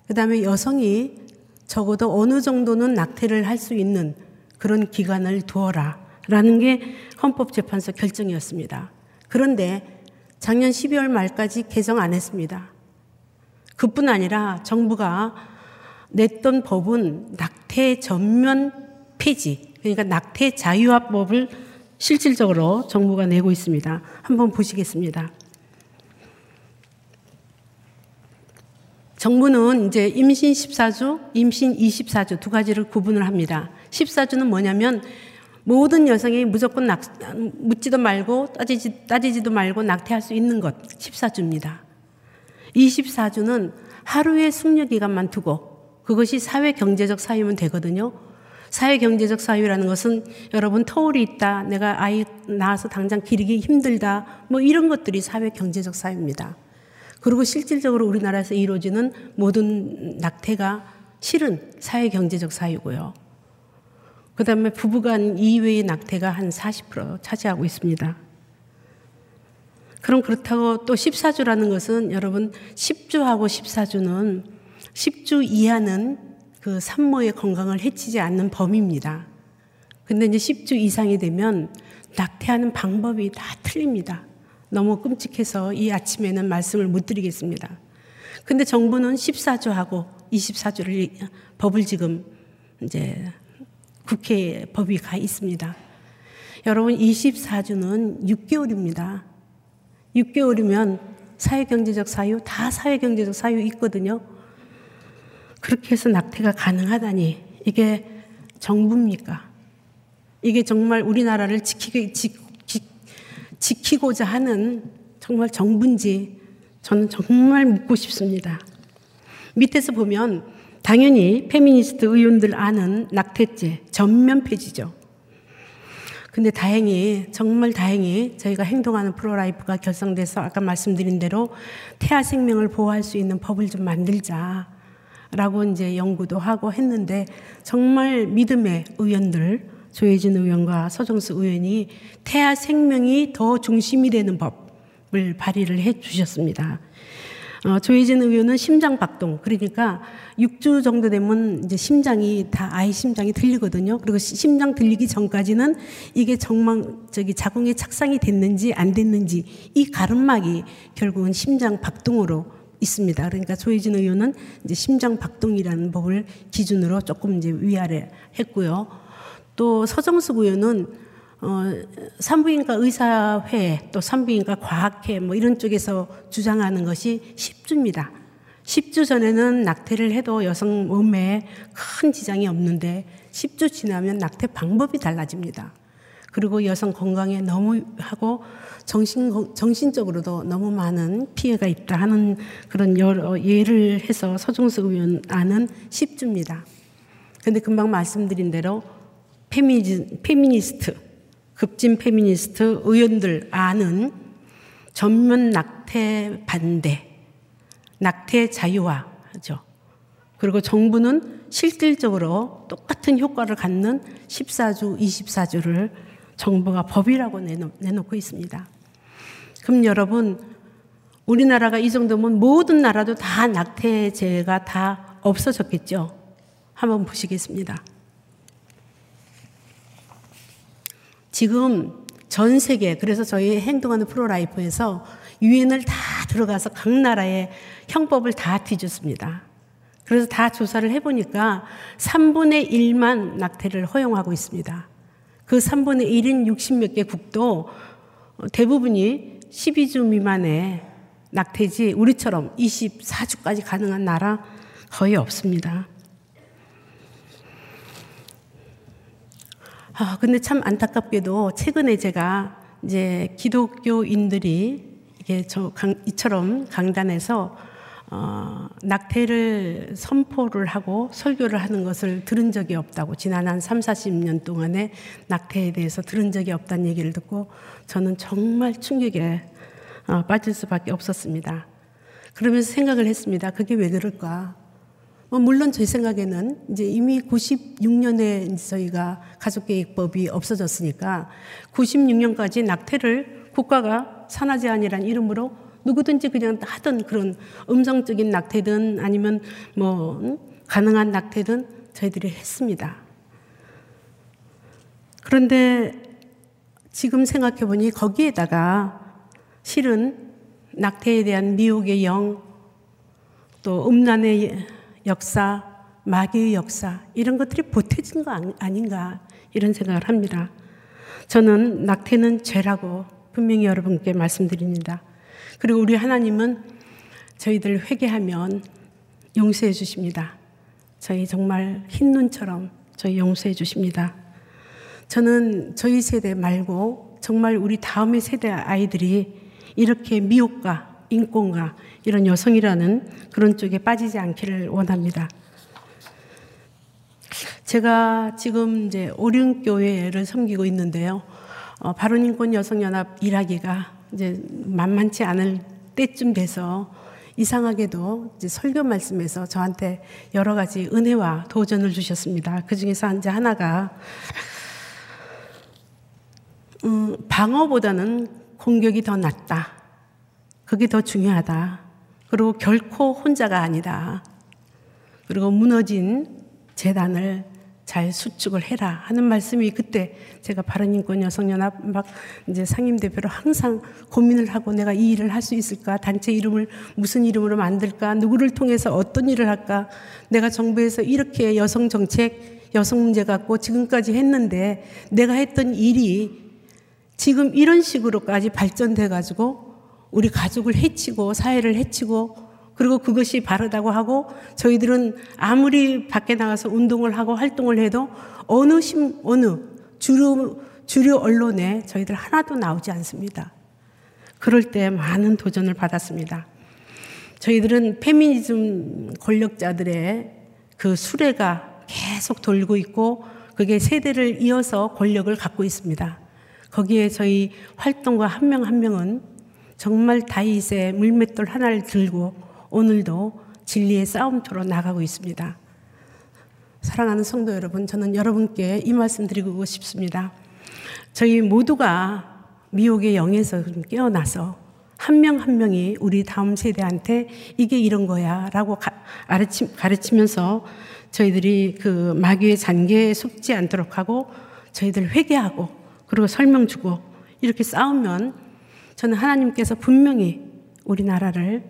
그다음에 여성이 적어도 어느 정도는 낙태를 할 수 있는 그런 기간을 두어라. 라는 게 헌법재판소 결정이었습니다. 그런데 작년 12월 말까지 개정 안 했습니다. 그뿐 아니라 정부가 냈던 법은 낙태 전면 폐지, 그러니까 낙태 자유화법을 실질적으로 정부가 내고 있습니다. 한번 보시겠습니다. 정부는 이제 임신 14주, 임신 24주 두 가지를 구분을 합니다. 14주는 뭐냐면 모든 여성이 무조건 낙, 묻지도 말고 따지지, 따지지도 말고 낙태할 수 있는 것 14주입니다. 24주는 하루의 숙려 기간만 두고 그것이 사회 경제적 사유면 되거든요. 사회 경제적 사유라는 것은 여러분 터울이 있다, 내가 아이 낳아서 당장 기르기 힘들다, 뭐 이런 것들이 사회 경제적 사유입니다. 그리고 실질적으로 우리나라에서 이루어지는 모든 낙태가 실은 사회 경제적 사유고요. 그 다음에 부부간 이외의 낙태가 한 40% 차지하고 있습니다. 그럼 그렇다고 또 14주라는 것은 여러분 10주하고 14주는 10주 이하는 그 산모의 건강을 해치지 않는 범위입니다. 근데 이제 10주 이상이 되면 낙태하는 방법이 다 틀립니다. 너무 끔찍해서 이 아침에는 말씀을 못 드리겠습니다. 근데 정부는 14주하고 24주를 법을 지금 이제 국회 법이 가 있습니다. 여러분 24주는 6개월입니다. 6개월이면 사회경제적 사유 다 사회경제적 사유 있거든요. 그렇게 해서 낙태가 가능하다니 이게 정부입니까? 이게 정말 우리나라를 지키기, 지, 지, 지키고자 하는 정말 정부인지 저는 정말 묻고 싶습니다. 밑에서 보면 당연히 페미니스트 의원들 아는 낙태죄 전면 폐지죠. 근데 다행히 정말 다행히 저희가 행동하는 프로라이프가 결성돼서 아까 말씀드린 대로 태아 생명을 보호할 수 있는 법을 좀 만들자 라고 이제 연구도 하고 했는데 정말 믿음의 의원들 조해진 의원과 서정숙 의원이 태아 생명이 더 중심이 되는 법을 발의를 해 주셨습니다. 어, 조해진 의원은 심장 박동 그러니까 6주 정도 되면 이제 심장이 다 아이 심장이 들리거든요. 그리고 심장 들리기 전까지는 이게 정말 저기 자궁에 착상이 됐는지 안 됐는지 이 가름막이 결국은 심장 박동으로 있습니다. 그러니까 조혜진 의원은 이제 심장 박동이라는 법을 기준으로 조금 이제 위아래 했고요. 또 서정숙 의원은 어, 산부인과 의사회 또 산부인과 과학회 뭐 이런 쪽에서 주장하는 것이 10주입니다. 10주 전에는 낙태를 해도 여성 몸에 큰 지장이 없는데 10주 지나면 낙태 방법이 달라집니다. 그리고 여성 건강에 너무 하고 정신 정신적으로도 너무 많은 피해가 있다 하는 그런 여러 예를 해서 서정숙 의원 안은 10주입니다. 근데 금방 말씀드린 대로 페미니, 페미니스트 급진 페미니스트 의원들 안은 전면 낙태 반대, 낙태 자유화죠. 그리고 정부는 실질적으로 똑같은 효과를 갖는 14주, 24주를 정부가 법이라고 내놓고 있습니다. 그럼 여러분, 우리나라가 이 정도면 모든 나라도 다 낙태죄가 다 없어졌겠죠? 한번 보시겠습니다. 지금 전 세계 그래서 저희 행동하는 프로라이프에서 유엔을 다 들어가서 각 나라의 형법을 다 뒤졌습니다. 그래서 다 조사를 해보니까 3분의 1만 낙태를 허용하고 있습니다. 그 3분의 1인 60몇 개 국도 대부분이 12주 미만의 낙태지 우리처럼 24주까지 가능한 나라 거의 없습니다. 아, 근데 참 안타깝게도 최근에 제가 이제 기독교인들이 이게 저 강, 이처럼 강단에서 어, 낙태를 선포를 하고 설교를 하는 것을 들은 적이 없다고 지난 한 3, 40년 동안에 낙태에 대해서 들은 적이 없다는 얘기를 듣고 저는 정말 충격에 어, 빠질 수밖에 없었습니다. 그러면서 생각을 했습니다. 그게 왜 그럴까? 뭐 물론 제 생각에는 이제 이미 96년에 저희가 가족계획법이 없어졌으니까 96년까지 낙태를 국가가 산하제한이라는 이름으로 누구든지 그냥 하던 그런 음성적인 낙태든 아니면 뭐 가능한 낙태든 저희들이 했습니다. 그런데 지금 생각해 보니 거기에다가 실은 낙태에 대한 미혹의 영, 또 음란의 역사, 마귀의 역사, 이런 것들이 보태진 거 아닌가, 이런 생각을 합니다. 저는 낙태는 죄라고 분명히 여러분께 말씀드립니다. 그리고 우리 하나님은 저희들 회개하면 용서해 주십니다. 저희 정말 흰 눈처럼 저희 용서해 주십니다. 저는 저희 세대 말고 정말 우리 다음의 세대 아이들이 이렇게 미혹과 인권과 이런 여성이라는 그런 쪽에 빠지지 않기를 원합니다. 제가 지금 이제 오륜교회를 섬기고 있는데요. 어, 바른인권 여성연합 일하기가 이제 만만치 않을 때쯤 돼서 이상하게도 이제 설교 말씀에서 저한테 여러 가지 은혜와 도전을 주셨습니다. 그 중에서 이제 하나가 음, 방어보다는 공격이 더 낫다. 그게 더 중요하다. 그리고 결코 혼자가 아니다. 그리고 무너진 재단을 잘 수축을 해라 하는 말씀이 그때 제가 바른인권 여성연합 막 이제 상임 대표로 항상 고민을 하고 내가 이 일을 할 수 있을까 단체 이름을 무슨 이름으로 만들까 누구를 통해서 어떤 일을 할까 내가 정부에서 이렇게 여성 정책 여성 문제 갖고 지금까지 했는데 내가 했던 일이 지금 이런 식으로까지 발전돼 가지고 우리 가족을 해치고 사회를 해치고 그리고 그것이 바르다고 하고 저희들은 아무리 밖에 나가서 운동을 하고 활동을 해도 어느 심, 어느 주류, 주류 언론에 저희들 하나도 나오지 않습니다. 그럴 때 많은 도전을 받았습니다. 저희들은 페미니즘 권력자들의 그 수레가 계속 돌고 있고 그게 세대를 이어서 권력을 갖고 있습니다. 거기에 저희 활동가 한 명한 한 명은 정말 다윗의 물맷돌 하나를 들고 오늘도 진리의 싸움터로 나가고 있습니다. 사랑하는 성도 여러분, 저는 여러분께 이 말씀 드리고 싶습니다. 저희 모두가 미혹의 영에서 깨어나서 한 명한 한 명이 우리 다음 세대한테 이게 이런 거야 라고 가르치, 가르치면서 저희들이 그 마귀의 잔계에 속지 않도록 하고 저희들 회개하고 그리고 설명 주고 이렇게 싸우면 저는 하나님께서 분명히 우리나라를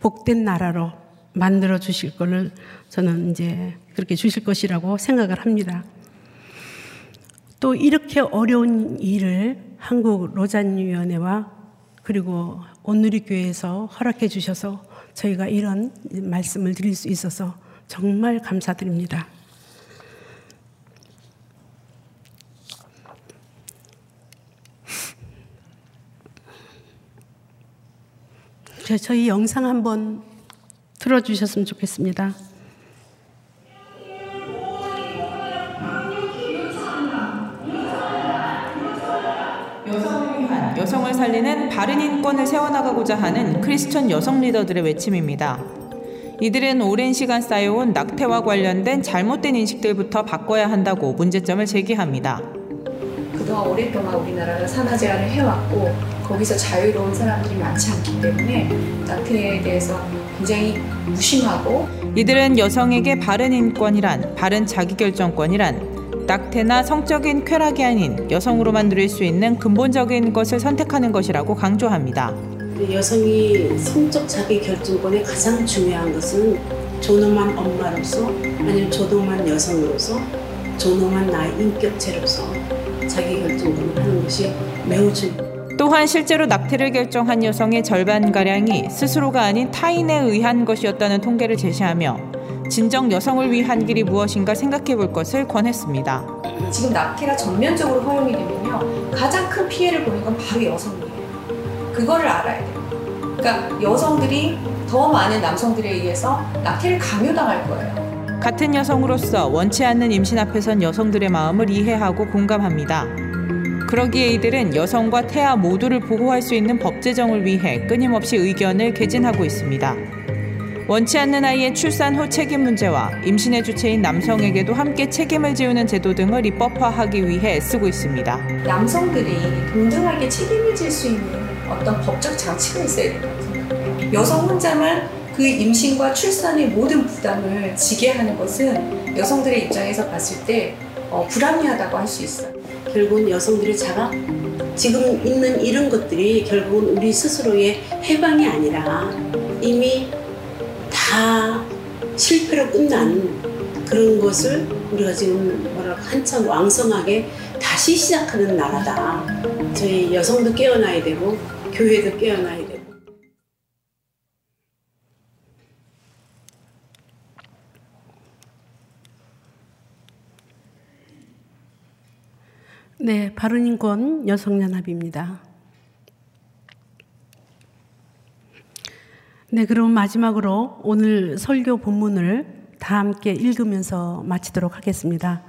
복된 나라로 만들어 주실 거를 저는 이제 그렇게 주실 것이라고 생각을 합니다. 또 이렇게 어려운 일을 한국 로잔위원회와 그리고 온누리교회에서 허락해 주셔서 저희가 이런 말씀을 드릴 수 있어서 정말 감사드립니다. 저희 영상 한번 틀어주셨으면 좋겠습니다. 여성을 살리는 바른 인권을 세워나가고자 하는 크리스천 여성 리더들의 외침입니다. 이들은 오랜 시간 쌓여온 낙태와 관련된 잘못된 인식들부터 바꿔야 한다고 문제점을 제기합니다. 그동안 오랫동안 우리나라가 산화 제한을 해왔고 거기서 자유로운 사람들이 많지 않기 때문에 낙태에 대해서 굉장히 무심하고 이들은 여성에게 바른 인권이란 바른 자기결정권이란 낙태나 성적인 쾌락이 아닌 여성으로만 누릴 수 있는 근본적인 것을 선택하는 것이라고 강조합니다. 여성이 성적 자기결정권의 가장 중요한 것은 존엄한 엄마로서 아니면 존엄한 여성으로서 존엄한 나의 인격체로서 자기결정권을 하는 것이 매우 중요합니다. 또한 실제로 낙태를 결정한 여성의 절반가량이 스스로가 아닌 타인에 의한 것이었다는 통계를 제시하며 진정 여성을 위한 길이 무엇인가 생각해 볼 것을 권했습니다. 지금 낙태가 전면적으로 허용이 되면요. 가장 큰 피해를 보는 건 바로 여성이에요. 그거를 알아야 돼요. 그러니까 여성들이 더더 많은 남성들에 의해서 낙태를 강요당할 거예요. 같은 여성으로서 원치 않는 임신 앞에선 여성들의 마음을 이해하고 공감합니다. 그러기에 이들은 여성과 태아 모두를 보호할 수 있는 법 제정을 위해 끊임없이 의견을 개진하고 있습니다. 원치 않는 아이의 출산 후 책임 문제와 임신의 주체인 남성에게도 함께 책임을 지우는 제도 등을 입법화하기 위해 애쓰고 있습니다. 남성들이 동등하게 책임을 질 수 있는 어떤 법적 장치가 있어야 됩니다. 여성 혼자만 그 임신과 출산의 모든 부담을 지게 하는 것은 여성들의 입장에서 봤을 때 어, 불합리하다고 할 수 있어요. 결국은 여성들의 자각, 지금 있는 이런 것들이 결국은 우리 스스로의 해방이 아니라 이미 다 실패로 끝난 그런 것을 우리가 지금 뭐랄까 한참 왕성하게 다시 시작하는 나라다. 저희 여성도 깨어나야 되고 교회도 깨어나야 되고. 네, 바른인권 여성연합입니다. 네, 그럼 마지막으로 오늘 설교 본문을 다 함께 읽으면서 마치도록 하겠습니다.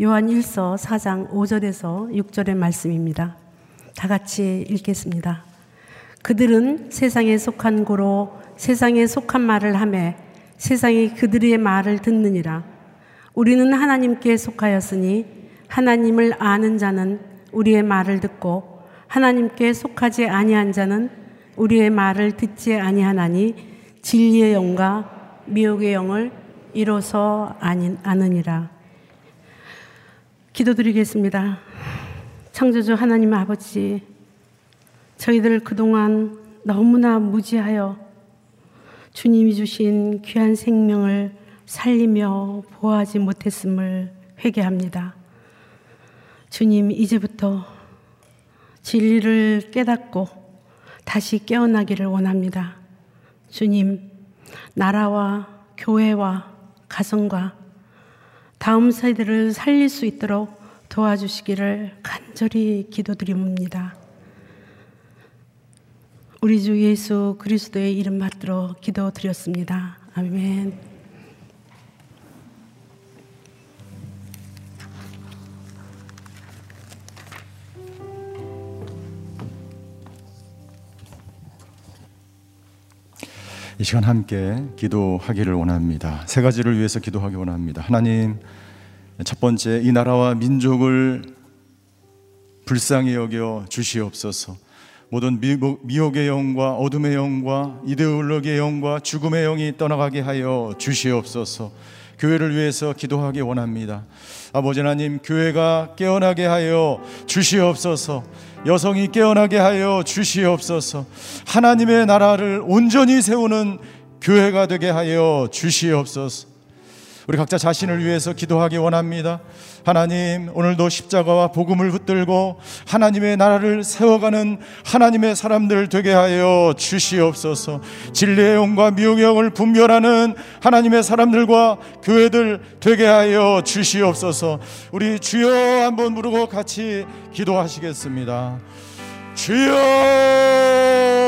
요한 1서 4장 5절에서 6절의 말씀입니다. 다 같이 읽겠습니다. 그들은 세상에 속한 고로 세상에 속한 말을 하매 세상이 그들의 말을 듣느니라. 우리는 하나님께 속하였으니 하나님을 아는 자는 우리의 말을 듣고 하나님께 속하지 아니한 자는 우리의 말을 듣지 아니하나니 진리의 영과 미혹의 영을 아니, 아느니라. 기도드리겠습니다. 창조주 하나님 아버지, 저희들 그동안 너무나 무지하여 주님이 주신 귀한 생명을 살리며 보호하지 못했음을 회개합니다. 주님, 이제부터 진리를 깨닫고 다시 깨어나기를 원합니다. 주님, 나라와 교회와 가정과 다음 세대를 살릴 수 있도록 도와주시기를 간절히 기도드립니다. 우리 주 예수 그리스도의 이름 받들어 기도드렸습니다. 아멘. 이 시간 함께 기도하기를 원합니다. 세 가지를 위해서 기도하기 원합니다. 하나님, 첫 번째 이 나라와 민족을 불쌍히 여겨 주시옵소서. 모든 미혹의 영과 어둠의 영과 이데올로기의 영과 죽음의 영이 떠나가게 하여 주시옵소서. 교회를 위해서 기도하기 원합니다. 아버지 하나님, 교회가 깨어나게 하여 주시옵소서. 여성이 깨어나게 하여 주시옵소서. 하나님의 나라를 온전히 세우는 교회가 되게 하여 주시옵소서. 우리 각자 자신을 위해서 기도하기 원합니다. 하나님, 오늘도 십자가와 복음을 붙들고 하나님의 나라를 세워가는 하나님의 사람들 되게 하여 주시옵소서. 진리의 영과 미혹의 영을 분별하는 하나님의 사람들과 교회들 되게 하여 주시옵소서. 우리 주여 한번 부르고 같이 기도하시겠습니다. 주여!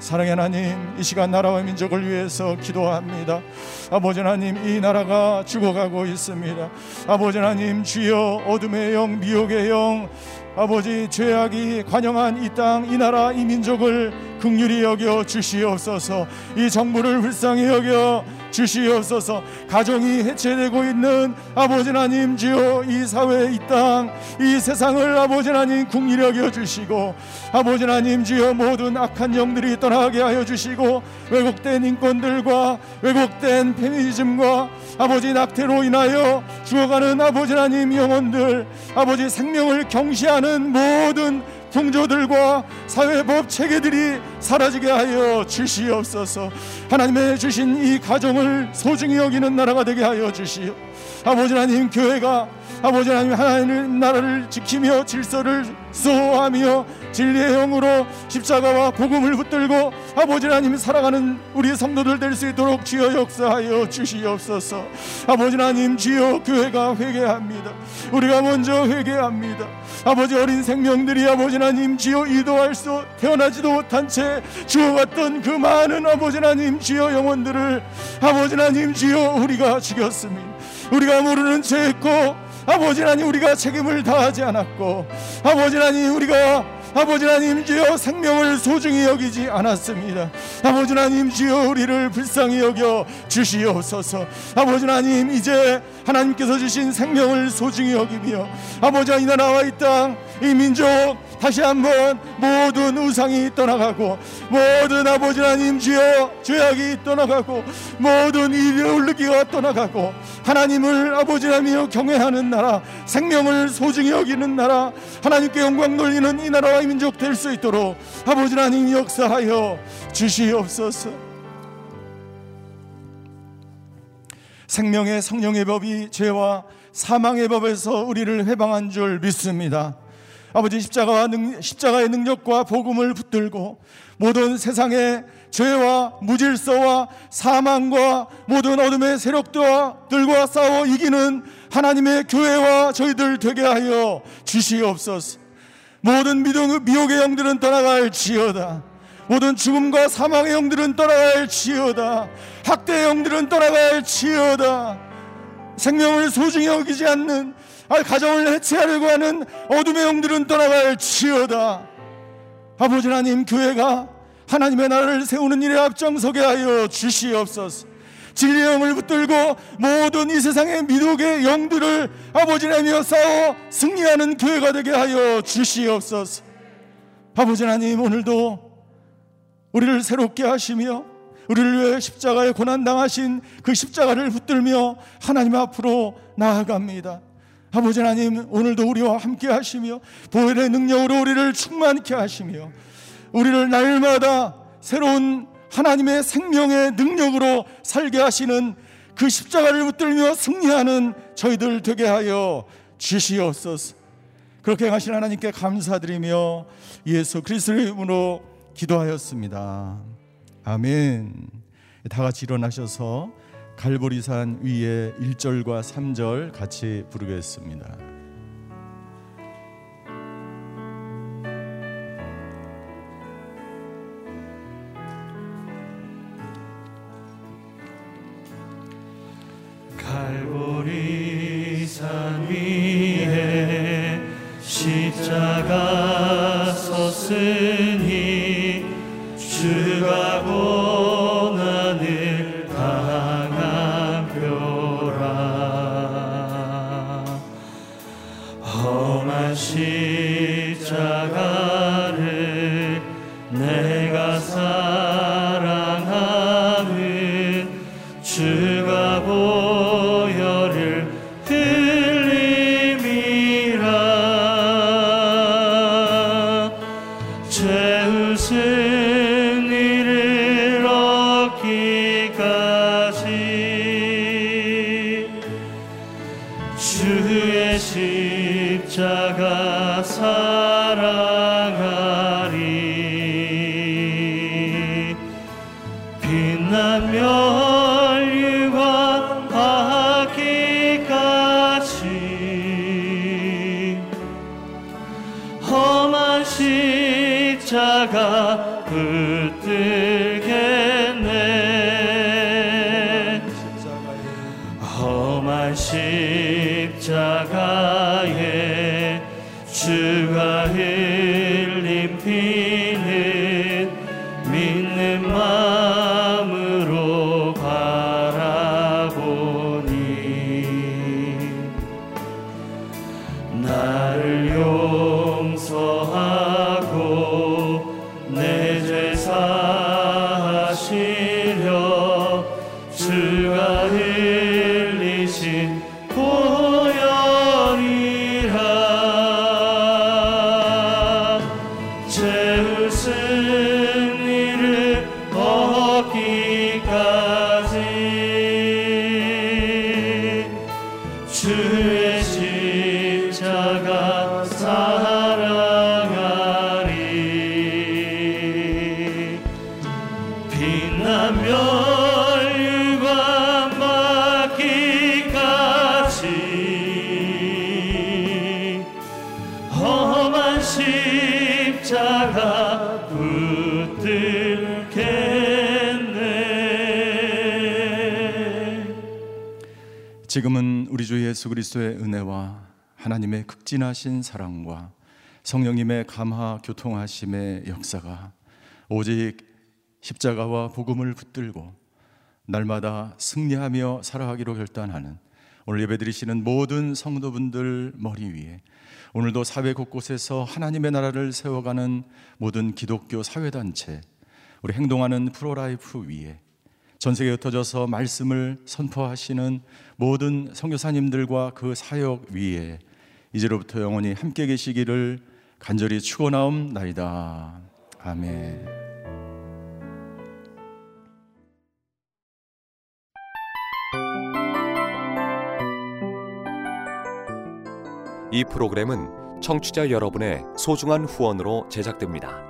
사랑의 하나님, 이 시간 나라와 민족을 위해서 기도합니다. 아버지 하나님, 이 나라가 죽어가고 있습니다. 아버지 하나님, 주여 어둠의 영, 미혹의 영, 아버지 죄악이 관영한 이 땅, 이 나라, 이 민족을 극률히 여겨 주시옵소서. 이 정부를 불쌍히 여겨 주시옵소서. 가정이 해체되고 있는 아버지 하나님 주여 이 사회 이 땅 이 세상을 아버지 하나님 국리히 여겨 주시고 아버지 하나님 주여 모든 악한 영들이 떠나게 하여 주시고 왜곡된 인권들과 왜곡된 페미니즘과 아버지 낙태로 인하여 죽어가는 아버지 하나님 영혼들 아버지 생명을 경시하는 모든 풍조들과 사회법 체계들이 사라지게 하여 주시옵소서. 하나님의 주신 이 가정을 소중히 여기는 나라가 되게 하여 주시오 아버지 하나님 교회가 아버지 하나님 하나님 나라를 지키며 질서를 수호하며 진리의 영으로 십자가와 복음을 붙들고 아버지 하나님 살아가는 우리 성도들 될 수 있도록 주여 역사하여 주시옵소서. 아버지 하나님 주여 교회가 회개합니다. 우리가 먼저 회개합니다. 아버지 어린 생명들이 아버지 하나님 주여 이도할 수 태어나지도 못한 채 위해 주어갔던 그 많은 아버지 하나님 주여 영혼들을 아버지 하나님 주여 우리가 죽였습니다 우리가 모르는 죄했고 아버지 하나님 우리가 책임을 다하지 않았고 아버지 하나님 우리가 아버지 하나님 주여 생명을 소중히 여기지 않았습니다. 아버지 하나님 주여 우리를 불쌍히 여겨 주시옵소서. 아버지 하나님 이제 하나님께서 주신 생명을 소중히 여기며 아버지 이 나라와 이 땅 이 민족 다시 한번 모든 우상이 떠나가고 모든 아버지 하나님 주여 죄악이 떠나가고 모든 이르기가 떠나가고 하나님을 아버지 하나며 경외하는 나라 생명을 소중히 여기는 나라 하나님께 영광 돌리는 이 나라와 이 민족 될 수 있도록 아버지 하나님 역사하여 주시옵소서 생명의 성령의 법이 죄와 사망의 법에서 우리를 해방한 줄 믿습니다. 아버지 십자가와 능, 십자가의 능력과 복음을 붙들고 모든 세상의 죄와 무질서와 사망과 모든 어둠의 세력들과 싸워 이기는 하나님의 교회와 저희들 되게 하여 주시옵소서. 모든 미혹의 영들은 떠나갈 지어다. 모든 죽음과 사망의 영들은 떠나갈 지어다. 학대의 영들은 떠나갈 지어다. 생명을 소중히 여기지 않는 가정을 해체하려고 하는 어둠의 영들은 떠나갈 지어다. 아버지 하나님 교회가 하나님의 나라를 세우는 일에 앞장서게 하여 주시옵소서. 진리의 영을 붙들고 모든 이 세상의 미독의 영들을 아버지 하나님여 싸워 승리하는 교회가 되게 하여 주시옵소서. 아버지 하나님 오늘도 우리를 새롭게 하시며 우리를 위해 십자가에 고난 당하신 그 십자가를 붙들며 하나님 앞으로 나아갑니다. 아버지 하나님 오늘도 우리와 함께 하시며 보혈의 능력으로 우리를 충만케 하시며 우리를 날마다 새로운 하나님의 생명의 능력으로 살게 하시는 그 십자가를 붙들며 승리하는 저희들 되게 하여 주시옵소서. 그렇게 하신 하나님께 감사드리며 예수 그리스도의 이름으로 기도하였습니다. 아멘. 다 같이 일어나셔서 갈보리산 위에 1절과 3절 같이 부르겠습니다. 주가 고 험한 지금은 우리 주 예수 그리스도의 은혜와 하나님의 극진하신 사랑과 성령님의 감화 교통하심의 역사가 오직 십자가와 복음을 붙들고 날마다 승리하며 살아가기로 결단하는 오늘 예배드리시는 모든 성도분들 머리 위에 오늘도 사회 곳곳에서 하나님의 나라를 세워가는 모든 기독교 사회단체 우리 행동하는 프로라이프 위에 전 세계에 흩어져서 말씀을 선포하시는 모든 선교사님들과 그 사역 위에 이제로부터 영원히 함께 계시기를 간절히 축원하옵나이다. 아멘. 이 프로그램은 청취자 여러분의 소중한 후원으로 제작됩니다.